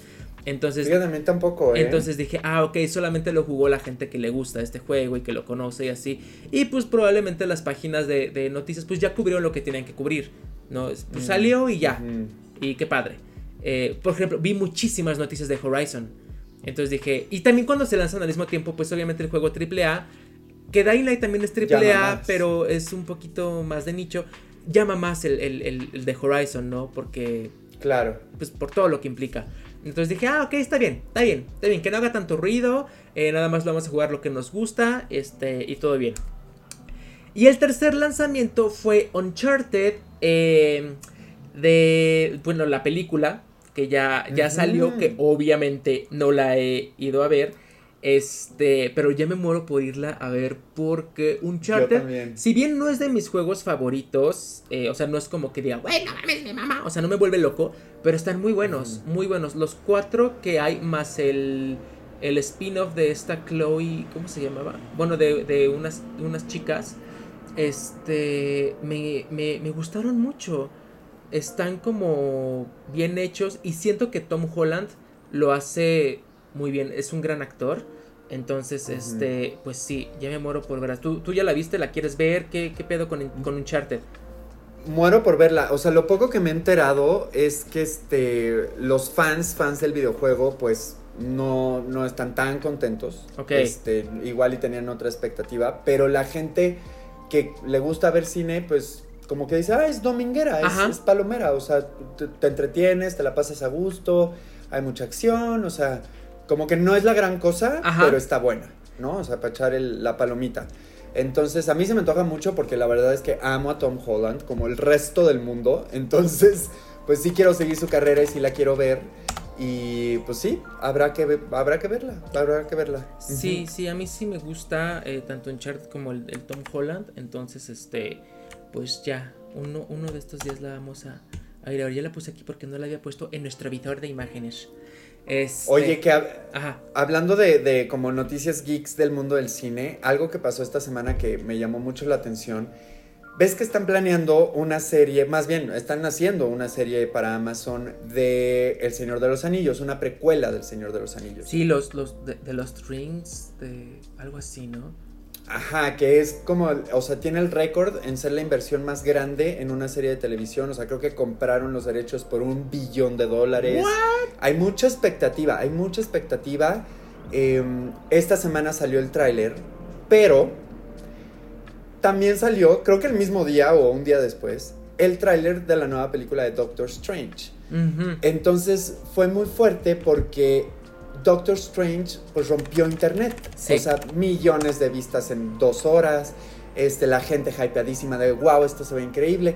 [SPEAKER 1] Entonces,
[SPEAKER 2] también tampoco,
[SPEAKER 1] ¿eh? entonces dije, ah, ok, solamente lo jugó la gente que le gusta este juego y que lo conoce y así. Y pues probablemente las páginas de, noticias pues ya cubrieron lo que tenían que cubrir. ¿no? Pues salió y ya. Y qué padre. Eh, por ejemplo, vi muchísimas noticias de Horizon. Entonces dije, y también cuando se lanzan al mismo tiempo, pues obviamente el juego AAA, que Dying Light también es AAA, pero es un poquito más de nicho, llama más el, el, de Horizon, ¿no? Porque...
[SPEAKER 2] Claro.
[SPEAKER 1] Pues por todo lo que implica. Entonces dije, ah, ok, está bien, está bien, está bien, que no haga tanto ruido, eh, nada más vamos a jugar lo que nos gusta, este, y todo bien. Y el tercer lanzamiento fue Uncharted, eh, de, bueno, la película, que ya, ya salió, que obviamente no la he ido a ver. Este, pero ya me muero por irla a ver porque un charter, si bien no es de mis juegos favoritos, eh, o sea, no es como que diga, bueno, mames, mi mamá, o sea, no me vuelve loco, pero están muy buenos, muy buenos. Los cuatro que hay más el, el spin-off de esta Chloe, ¿cómo se llamaba? Bueno, de, de unas, unas chicas, este, me, me, me gustaron mucho están como bien hechos y siento que Tom Holland lo hace muy bien, es un gran actor. Entonces, este, pues sí, ya me muero por verla. ¿Tú, ¿Tú ya la viste? ¿La quieres ver? ¿Qué, qué pedo con, con Uncharted?
[SPEAKER 2] Muero por verla. O sea, lo poco que me he enterado es que este, los fans, fans del videojuego, pues no, no están tan contentos.
[SPEAKER 1] Ok.
[SPEAKER 2] Este, igual y tenían otra expectativa. Pero la gente que le gusta ver cine, pues como que dice, ah, es dominguera, es, palomera, o sea, te, entretienes, te la pasas a gusto, hay mucha acción, o sea, como que no es la gran cosa, pero está buena, ¿no? O sea, para echar la palomita. Entonces, a mí se me antoja mucho porque la verdad es que amo a Tom Holland como el resto del mundo. Entonces, pues sí quiero seguir su carrera y sí la quiero ver. Y pues sí, habrá que, habrá que verla, habrá que verla.
[SPEAKER 1] Sí, sí, a mí sí me gusta eh, tanto Uncharted como el, el Tom Holland. Entonces, este pues ya, uno, uno de estos días la vamos a, ver. Ya la puse aquí porque no la había puesto en nuestro visor de imágenes.
[SPEAKER 2] Este, Oye, que hablando de, de, como noticias geeks del mundo del cine, algo que pasó esta semana que me llamó mucho la atención. ¿Ves que están planeando una serie, más bien, están haciendo una serie para Amazon de El Señor de los Anillos, una precuela del Señor de los Anillos?
[SPEAKER 1] Sí, los, los de, de los Rings, de algo así, ¿no?
[SPEAKER 2] Ajá, que es como, o sea, tiene el récord en ser la inversión más grande en una serie de televisión. O sea, creo que compraron los derechos por un billón de dólares. Hay mucha expectativa, hay mucha expectativa. Em, esta semana salió el tráiler, pero también salió, creo que el mismo día o un día después, el tráiler de la nueva película de Doctor Strange. Entonces fue muy fuerte porque Doctor Strange pues rompió internet. O sea, millones de vistas en dos horas. Este, la gente hypeadísima de wow, esto se ve increíble.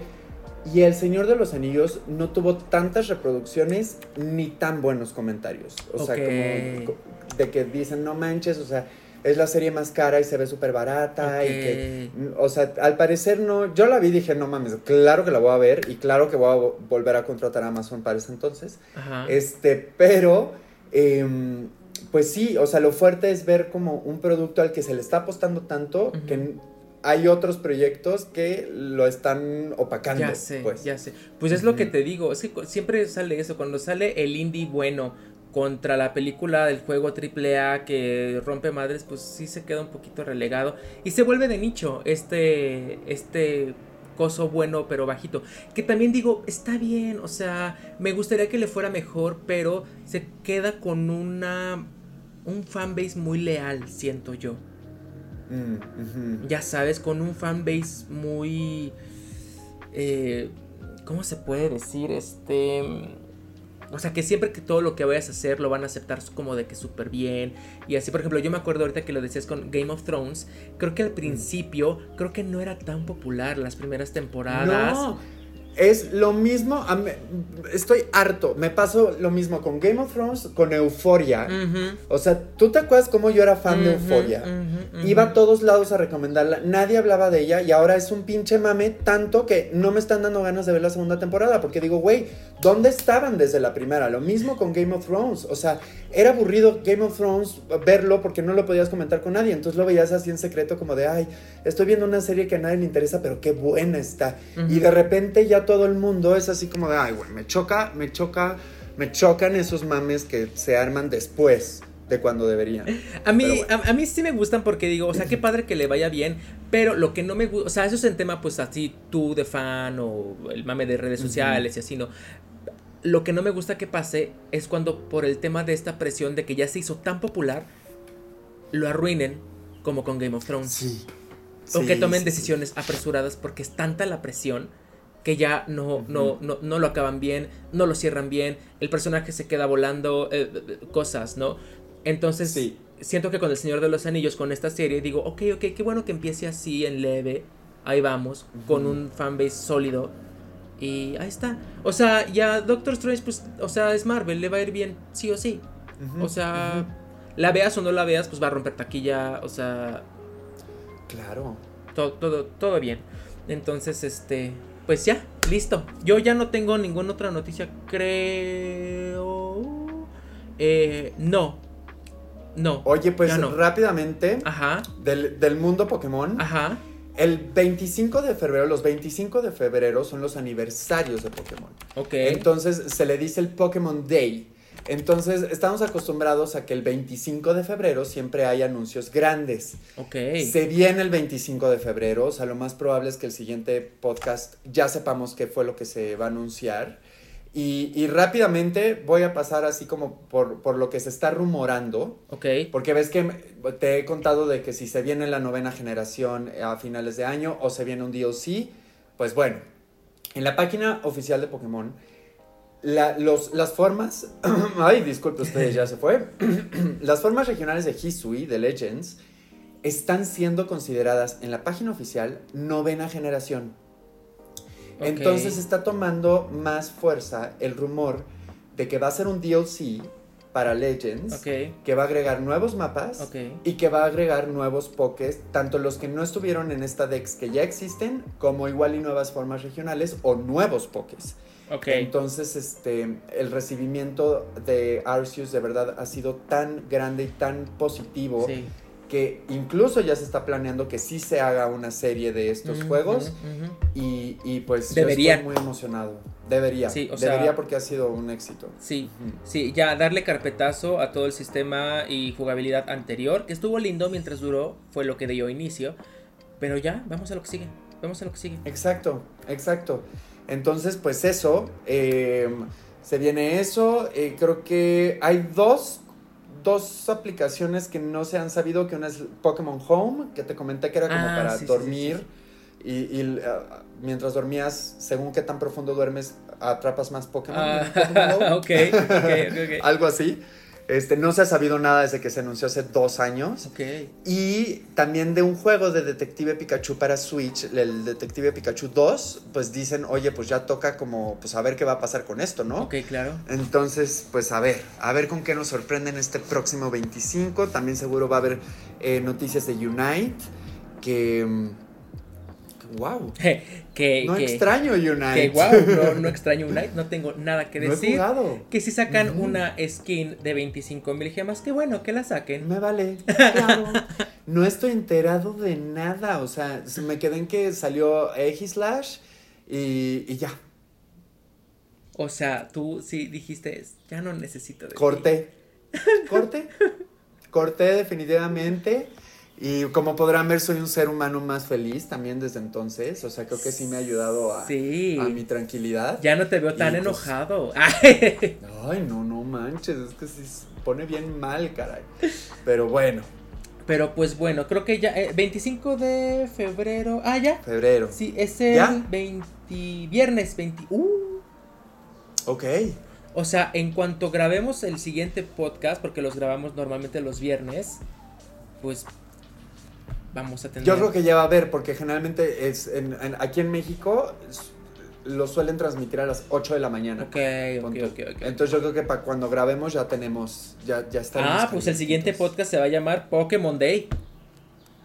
[SPEAKER 2] Y El Señor de los Anillos no tuvo tantas reproducciones ni tan buenos comentarios. O sea, como de que dicen, no manches, o sea, es la serie más cara y se ve súper barata. Y que, o sea, al parecer no. Yo la vi y dije, no mames, claro que la voy a ver y claro que voy a volver a contratar a Amazon para ese entonces. Este, pero Em, pues sí, o sea, lo fuerte es ver como un producto al que se le está apostando tanto que hay otros proyectos que lo están opacando.
[SPEAKER 1] Ya sé,
[SPEAKER 2] pues.
[SPEAKER 1] ya sé. Pues es lo que te digo, es que siempre sale eso, cuando sale el indie bueno contra la película del juego AAA que rompe madres, pues sí se queda un poquito relegado y se vuelve de nicho este, este coso bueno pero bajito. Que también digo, está bien, o sea, me gustaría que le fuera mejor, pero se queda con una un fanbase muy leal, siento yo.
[SPEAKER 2] Mm,
[SPEAKER 1] ya sabes, con un fanbase muy... Eh, ¿Cómo se puede decir? Este... O sea, que siempre que todo lo que vayas a hacer lo van a aceptar como de que súper bien. Y así, por ejemplo, yo me acuerdo ahorita que lo decías con Game of Thrones. Creo que al principio, creo que no era tan popular las primeras temporadas.
[SPEAKER 2] No. Es lo mismo, estoy harto, me pasó lo mismo con Game of Thrones, con Euforia. O sea, ¿tú te acuerdas cómo yo era fan de Euforia? Iba a todos lados a recomendarla, nadie hablaba de ella y ahora es un pinche mame tanto que no me están dando ganas de ver la segunda temporada porque digo, güey, ¿dónde estaban desde la primera? Lo mismo con Game of Thrones, o sea, era aburrido Game of Thrones verlo porque no lo podías comentar con nadie, entonces lo veías así en secreto como de, ay, estoy viendo una serie que a nadie le interesa, pero qué buena está. Y de repente ya todo el mundo es así como de, ay, güey, me choca, me choca, me chocan esos mames que se arman después de cuando deberían.
[SPEAKER 1] A mí, a, mí sí me gustan porque digo, o sea, qué padre que le vaya bien, pero lo que no me gusta, o sea, eso es en tema pues así tú de fan o el mame de redes sociales y así, ¿no? Lo que no me gusta que pase es cuando por el tema de esta presión de que ya se hizo tan popular, lo arruinen como con Game of Thrones. Sí. O que tomen decisiones apresuradas porque es tanta la presión que ya no, no, no, no, lo acaban bien, no lo cierran bien, el personaje se queda volando, eh, cosas, ¿no? Entonces, sí. siento que con El Señor de los Anillos, con esta serie, digo, ok, ok, qué bueno que empiece así en leve, ahí vamos, con un fanbase sólido. Y ahí está. O sea, ya Doctor Strange, pues, o sea, es Marvel, le va a ir bien, sí o sí. o sea, la veas o no la veas, pues va a romper taquilla, o sea...
[SPEAKER 2] Claro.
[SPEAKER 1] Todo, todo, todo bien. Entonces, este, pues ya, listo. Yo ya no tengo ninguna otra noticia, creo. Eh, no. No.
[SPEAKER 2] Oye, pues rápidamente. Ajá. Del, del, mundo Pokémon. Ajá. El 25 de febrero, los 25 de febrero son los aniversarios de Pokémon. Ok. Entonces se le dice el Pokémon Day. Entonces, estamos acostumbrados a que el 25 de febrero siempre hay anuncios grandes. Ok. Se viene el 25 de febrero, o sea, lo más probable es que el siguiente podcast ya sepamos qué fue lo que se va a anunciar. Y, rápidamente voy a pasar así como por, por, lo que se está rumorando. Ok. Porque ves que te he contado de que si se viene la novena generación a finales de año o se viene un DLC, pues bueno, en la página oficial de Pokémon los, las formas, ay, disculpe ustedes, ya se fue. las formas regionales de Hisui, de Legends, están siendo consideradas en la página oficial novena generación. Entonces está tomando más fuerza el rumor de que va a ser un DLC para Legends, que va a agregar nuevos mapas y que va a agregar nuevos pokés, tanto los que no estuvieron en esta Dex que ya existen, como igual y nuevas formas regionales o nuevos pokés. Entonces, este, el recibimiento de Arceus de verdad ha sido tan grande y tan positivo que incluso ya se está planeando que sí se haga una serie de estos juegos Y, pues
[SPEAKER 1] Debería.
[SPEAKER 2] estoy muy emocionado. Debería. Debería porque ha sido un éxito.
[SPEAKER 1] Sí, sí, ya darle carpetazo a todo el sistema y jugabilidad anterior, que estuvo lindo mientras duró, fue lo que dio inicio, pero ya, vamos a lo que sigue. Vamos a lo que sigue.
[SPEAKER 2] Exacto, exacto. Entonces, pues eso, eh, se viene eso. Eh, creo que hay dos, dos aplicaciones que no se han sabido, que una es Pokémon Home, que te comenté que era como ah, para dormir. y, ah, mientras dormías, según qué tan profundo duermes, atrapas más Pokémon. Ah, ok, Algo así. Este, no se ha sabido nada desde que se anunció hace dos años. Y también de un juego de Detective Pikachu para Switch, el Detective Pikachu 2, pues dicen, oye, pues ya toca como, pues a ver qué va a pasar con esto, ¿no?
[SPEAKER 1] Ok, claro.
[SPEAKER 2] Entonces, pues a ver, a ver con qué nos sorprenden este próximo 25. También seguro va a haber eh, noticias de Unite, que mm, wow.
[SPEAKER 1] que,
[SPEAKER 2] no extraño Unite.
[SPEAKER 1] Que wow, no, extraño Unite, no tengo nada que decir. Que si sacan una skin de 25 mil gemas, qué bueno que la saquen.
[SPEAKER 2] Me vale. Claro. no estoy enterado de nada. O sea, me quedé en que salió Egislash y, y ya.
[SPEAKER 1] O sea, tú sí dijiste, ya no necesito de
[SPEAKER 2] Corté. Corté. Corté definitivamente. Y como podrán ver, soy un ser humano más feliz también desde entonces. O sea, creo que sí me ha ayudado a,
[SPEAKER 1] Sí.
[SPEAKER 2] a mi tranquilidad.
[SPEAKER 1] Ya no te veo tan
[SPEAKER 2] Y, pues,
[SPEAKER 1] enojado.
[SPEAKER 2] Ay, no, no manches, es que se pone bien mal, caray. Pero bueno,
[SPEAKER 1] Pero pues bueno, creo que ya. eh, 25 de febrero. Ah, ya.
[SPEAKER 2] febrero.
[SPEAKER 1] Sí, es el
[SPEAKER 2] ¿Ya?
[SPEAKER 1] 20. Viernes 20. Uh.
[SPEAKER 2] Ok.
[SPEAKER 1] O sea, en cuanto grabemos el siguiente podcast, porque los grabamos normalmente los viernes, pues vamos a tener.
[SPEAKER 2] Yo creo que ya va a haber, porque generalmente es en- en- aquí en México lo suelen transmitir a las 8 de la mañana.
[SPEAKER 1] Ok, ok, ok.
[SPEAKER 2] Entonces yo creo que para cuando grabemos ya tenemos, ya, ya estaremos
[SPEAKER 1] Ah, pues el siguiente podcast se va a llamar Pokémon Day.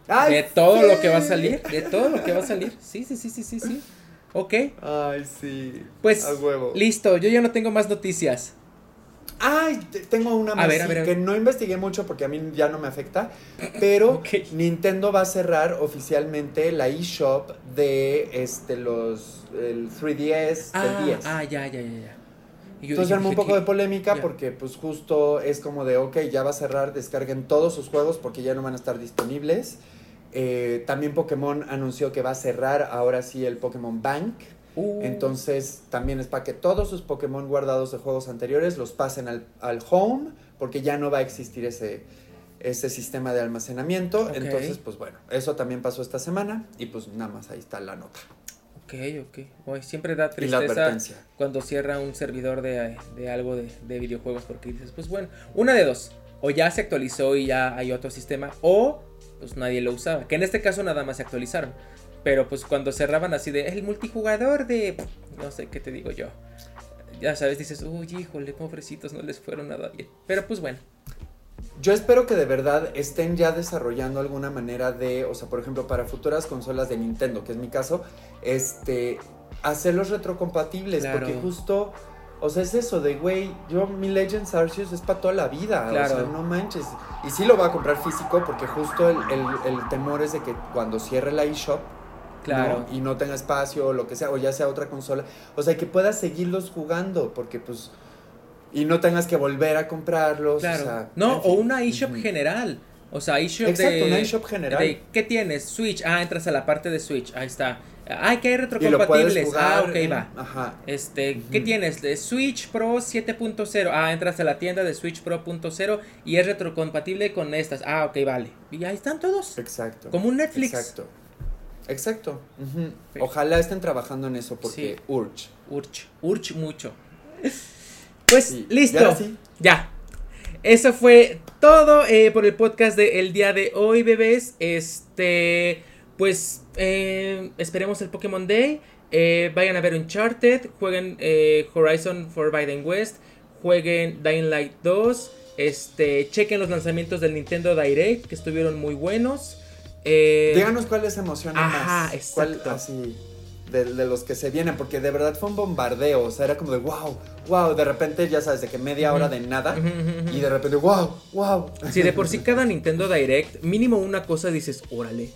[SPEAKER 2] ¡Ay,
[SPEAKER 1] De todo lo que va a salir. De todo lo que va a salir. Sí, sí, sí, sí, sí, sí. Ok.
[SPEAKER 2] Ay, sí.
[SPEAKER 1] Pues
[SPEAKER 2] A huevo.
[SPEAKER 1] listo, yo ya no tengo más noticias.
[SPEAKER 2] Ay, te- tengo una más
[SPEAKER 1] ver, a
[SPEAKER 2] sí,
[SPEAKER 1] ver, a
[SPEAKER 2] que no investigué mucho porque a mí ya no me afecta, pero. Nintendo va a cerrar oficialmente la eShop de este los el 3DS
[SPEAKER 1] Ah,
[SPEAKER 2] del 10.
[SPEAKER 1] ah, ya, ya, ya, ya. Y yo-
[SPEAKER 2] Entonces armó un poco
[SPEAKER 1] que-
[SPEAKER 2] de polémica
[SPEAKER 1] ya.
[SPEAKER 2] porque pues justo es como de, ok, ya va a cerrar, descarguen todos sus juegos porque ya no van a estar disponibles. Eh, también Pokémon anunció que va a cerrar ahora sí el Pokémon Bank.
[SPEAKER 1] Uh,
[SPEAKER 2] Entonces también es para que todos sus Pokémon guardados de juegos anteriores los pasen al, al home porque ya no va a existir ese, ese sistema de almacenamiento. Entonces, pues bueno, eso también pasó esta semana y pues nada más ahí está la nota.
[SPEAKER 1] Ok, ok. Uy, siempre da
[SPEAKER 2] Y la
[SPEAKER 1] tristeza
[SPEAKER 2] advertencia.
[SPEAKER 1] cuando cierra un servidor de, de algo de, de videojuegos porque dices, pues bueno, una de dos. O ya se actualizó y ya hay otro sistema, o pues nadie lo usaba. Que en este caso nada más se actualizaron. Pero pues cuando cerraban así de el multijugador de... No sé qué te digo yo. Ya sabes, dices, uy, híjole, pobrecitos, no les fueron nada bien. Pero pues bueno.
[SPEAKER 2] Yo espero que de verdad estén ya desarrollando alguna manera de, o sea, por ejemplo, para futuras consolas de Nintendo, que es mi caso, este, hacerlos retrocompatibles,
[SPEAKER 1] Claro.
[SPEAKER 2] porque justo, o sea, es eso de, güey, yo mi Legends Arceus es para toda la vida,
[SPEAKER 1] Claro.
[SPEAKER 2] o sea, no manches. Y sí lo voy a comprar físico, porque justo el, el- el temor es de que cuando cierre la eShop,
[SPEAKER 1] Claro.
[SPEAKER 2] ¿no? y no tenga espacio o lo que sea, o ya sea otra consola, o sea, que puedas seguirlos jugando, porque pues, y no tengas que volver a comprarlos,
[SPEAKER 1] Claro.
[SPEAKER 2] o sea,
[SPEAKER 1] no,
[SPEAKER 2] en fin.
[SPEAKER 1] o una eShop general. O sea, eShop
[SPEAKER 2] Exacto,
[SPEAKER 1] de...
[SPEAKER 2] una eShop general.
[SPEAKER 1] de, ¿Qué tienes? Switch. Ah, entras a la parte de Switch. Ahí está. Ay, que hay retrocompatibles.
[SPEAKER 2] jugar.
[SPEAKER 1] Ah, ok, va.
[SPEAKER 2] Ajá.
[SPEAKER 1] Este, ¿qué
[SPEAKER 2] Ujú.
[SPEAKER 1] tienes? De Switch Pro 7.0. Ah, entras a la tienda de Switch Pro y es retrocompatible con estas. Ah, ok, vale. Y ahí están todos.
[SPEAKER 2] Exacto.
[SPEAKER 1] Como un Netflix.
[SPEAKER 2] Exacto. Exacto.
[SPEAKER 1] Sí.
[SPEAKER 2] Ojalá estén trabajando en eso porque
[SPEAKER 1] Sí.
[SPEAKER 2] urge.
[SPEAKER 1] Urch, urch mucho. Pues
[SPEAKER 2] Sí.
[SPEAKER 1] listo. Ya. Eso fue todo eh, por el podcast de el día de hoy, bebés. Este, pues eh, esperemos el Pokémon Day. Eh, vayan a ver Uncharted. Jueguen eh, Horizon Forbidden West. Jueguen Dying Light 2. Este, chequen los lanzamientos del Nintendo Direct que estuvieron muy buenos. Eh,
[SPEAKER 2] Díganos cuáles emocionan
[SPEAKER 1] Ajá,
[SPEAKER 2] más. ¿Cuál,
[SPEAKER 1] exacto.
[SPEAKER 2] así, de, de los que se vienen, porque de verdad fue un bombardeo. O sea, era como de wow, wow. De repente, ya sabes, de que media hora de nada. Y de repente, wow, wow.
[SPEAKER 1] Si de por sí cada Nintendo Direct, mínimo una cosa dices, órale.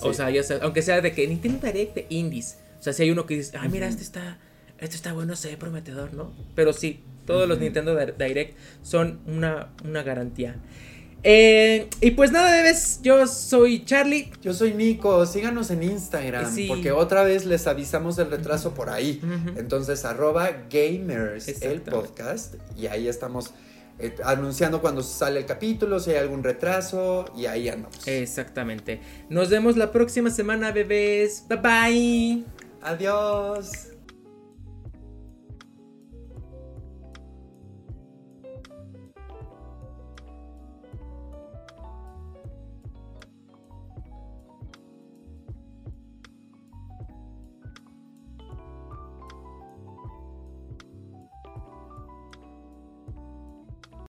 [SPEAKER 1] O
[SPEAKER 2] Sí.
[SPEAKER 1] sea, ya sabes, aunque sea de que Nintendo Direct de indies. O sea, si hay uno que dice, ah, mira, este está, este está bueno, se ve prometedor, ¿no? Pero sí, todos los. Nintendo Di- Direct son una, una garantía. Eh, y pues nada, bebés, yo soy Charlie.
[SPEAKER 2] Yo soy Nico, síganos en Instagram,
[SPEAKER 1] Sí.
[SPEAKER 2] porque otra vez les avisamos del retraso por ahí. Entonces, arroba gamers el podcast, y ahí estamos eh, anunciando cuando sale el capítulo, si hay algún retraso, y ahí andamos.
[SPEAKER 1] Exactamente. Nos vemos la próxima semana, bebés. Bye bye.
[SPEAKER 2] Adiós.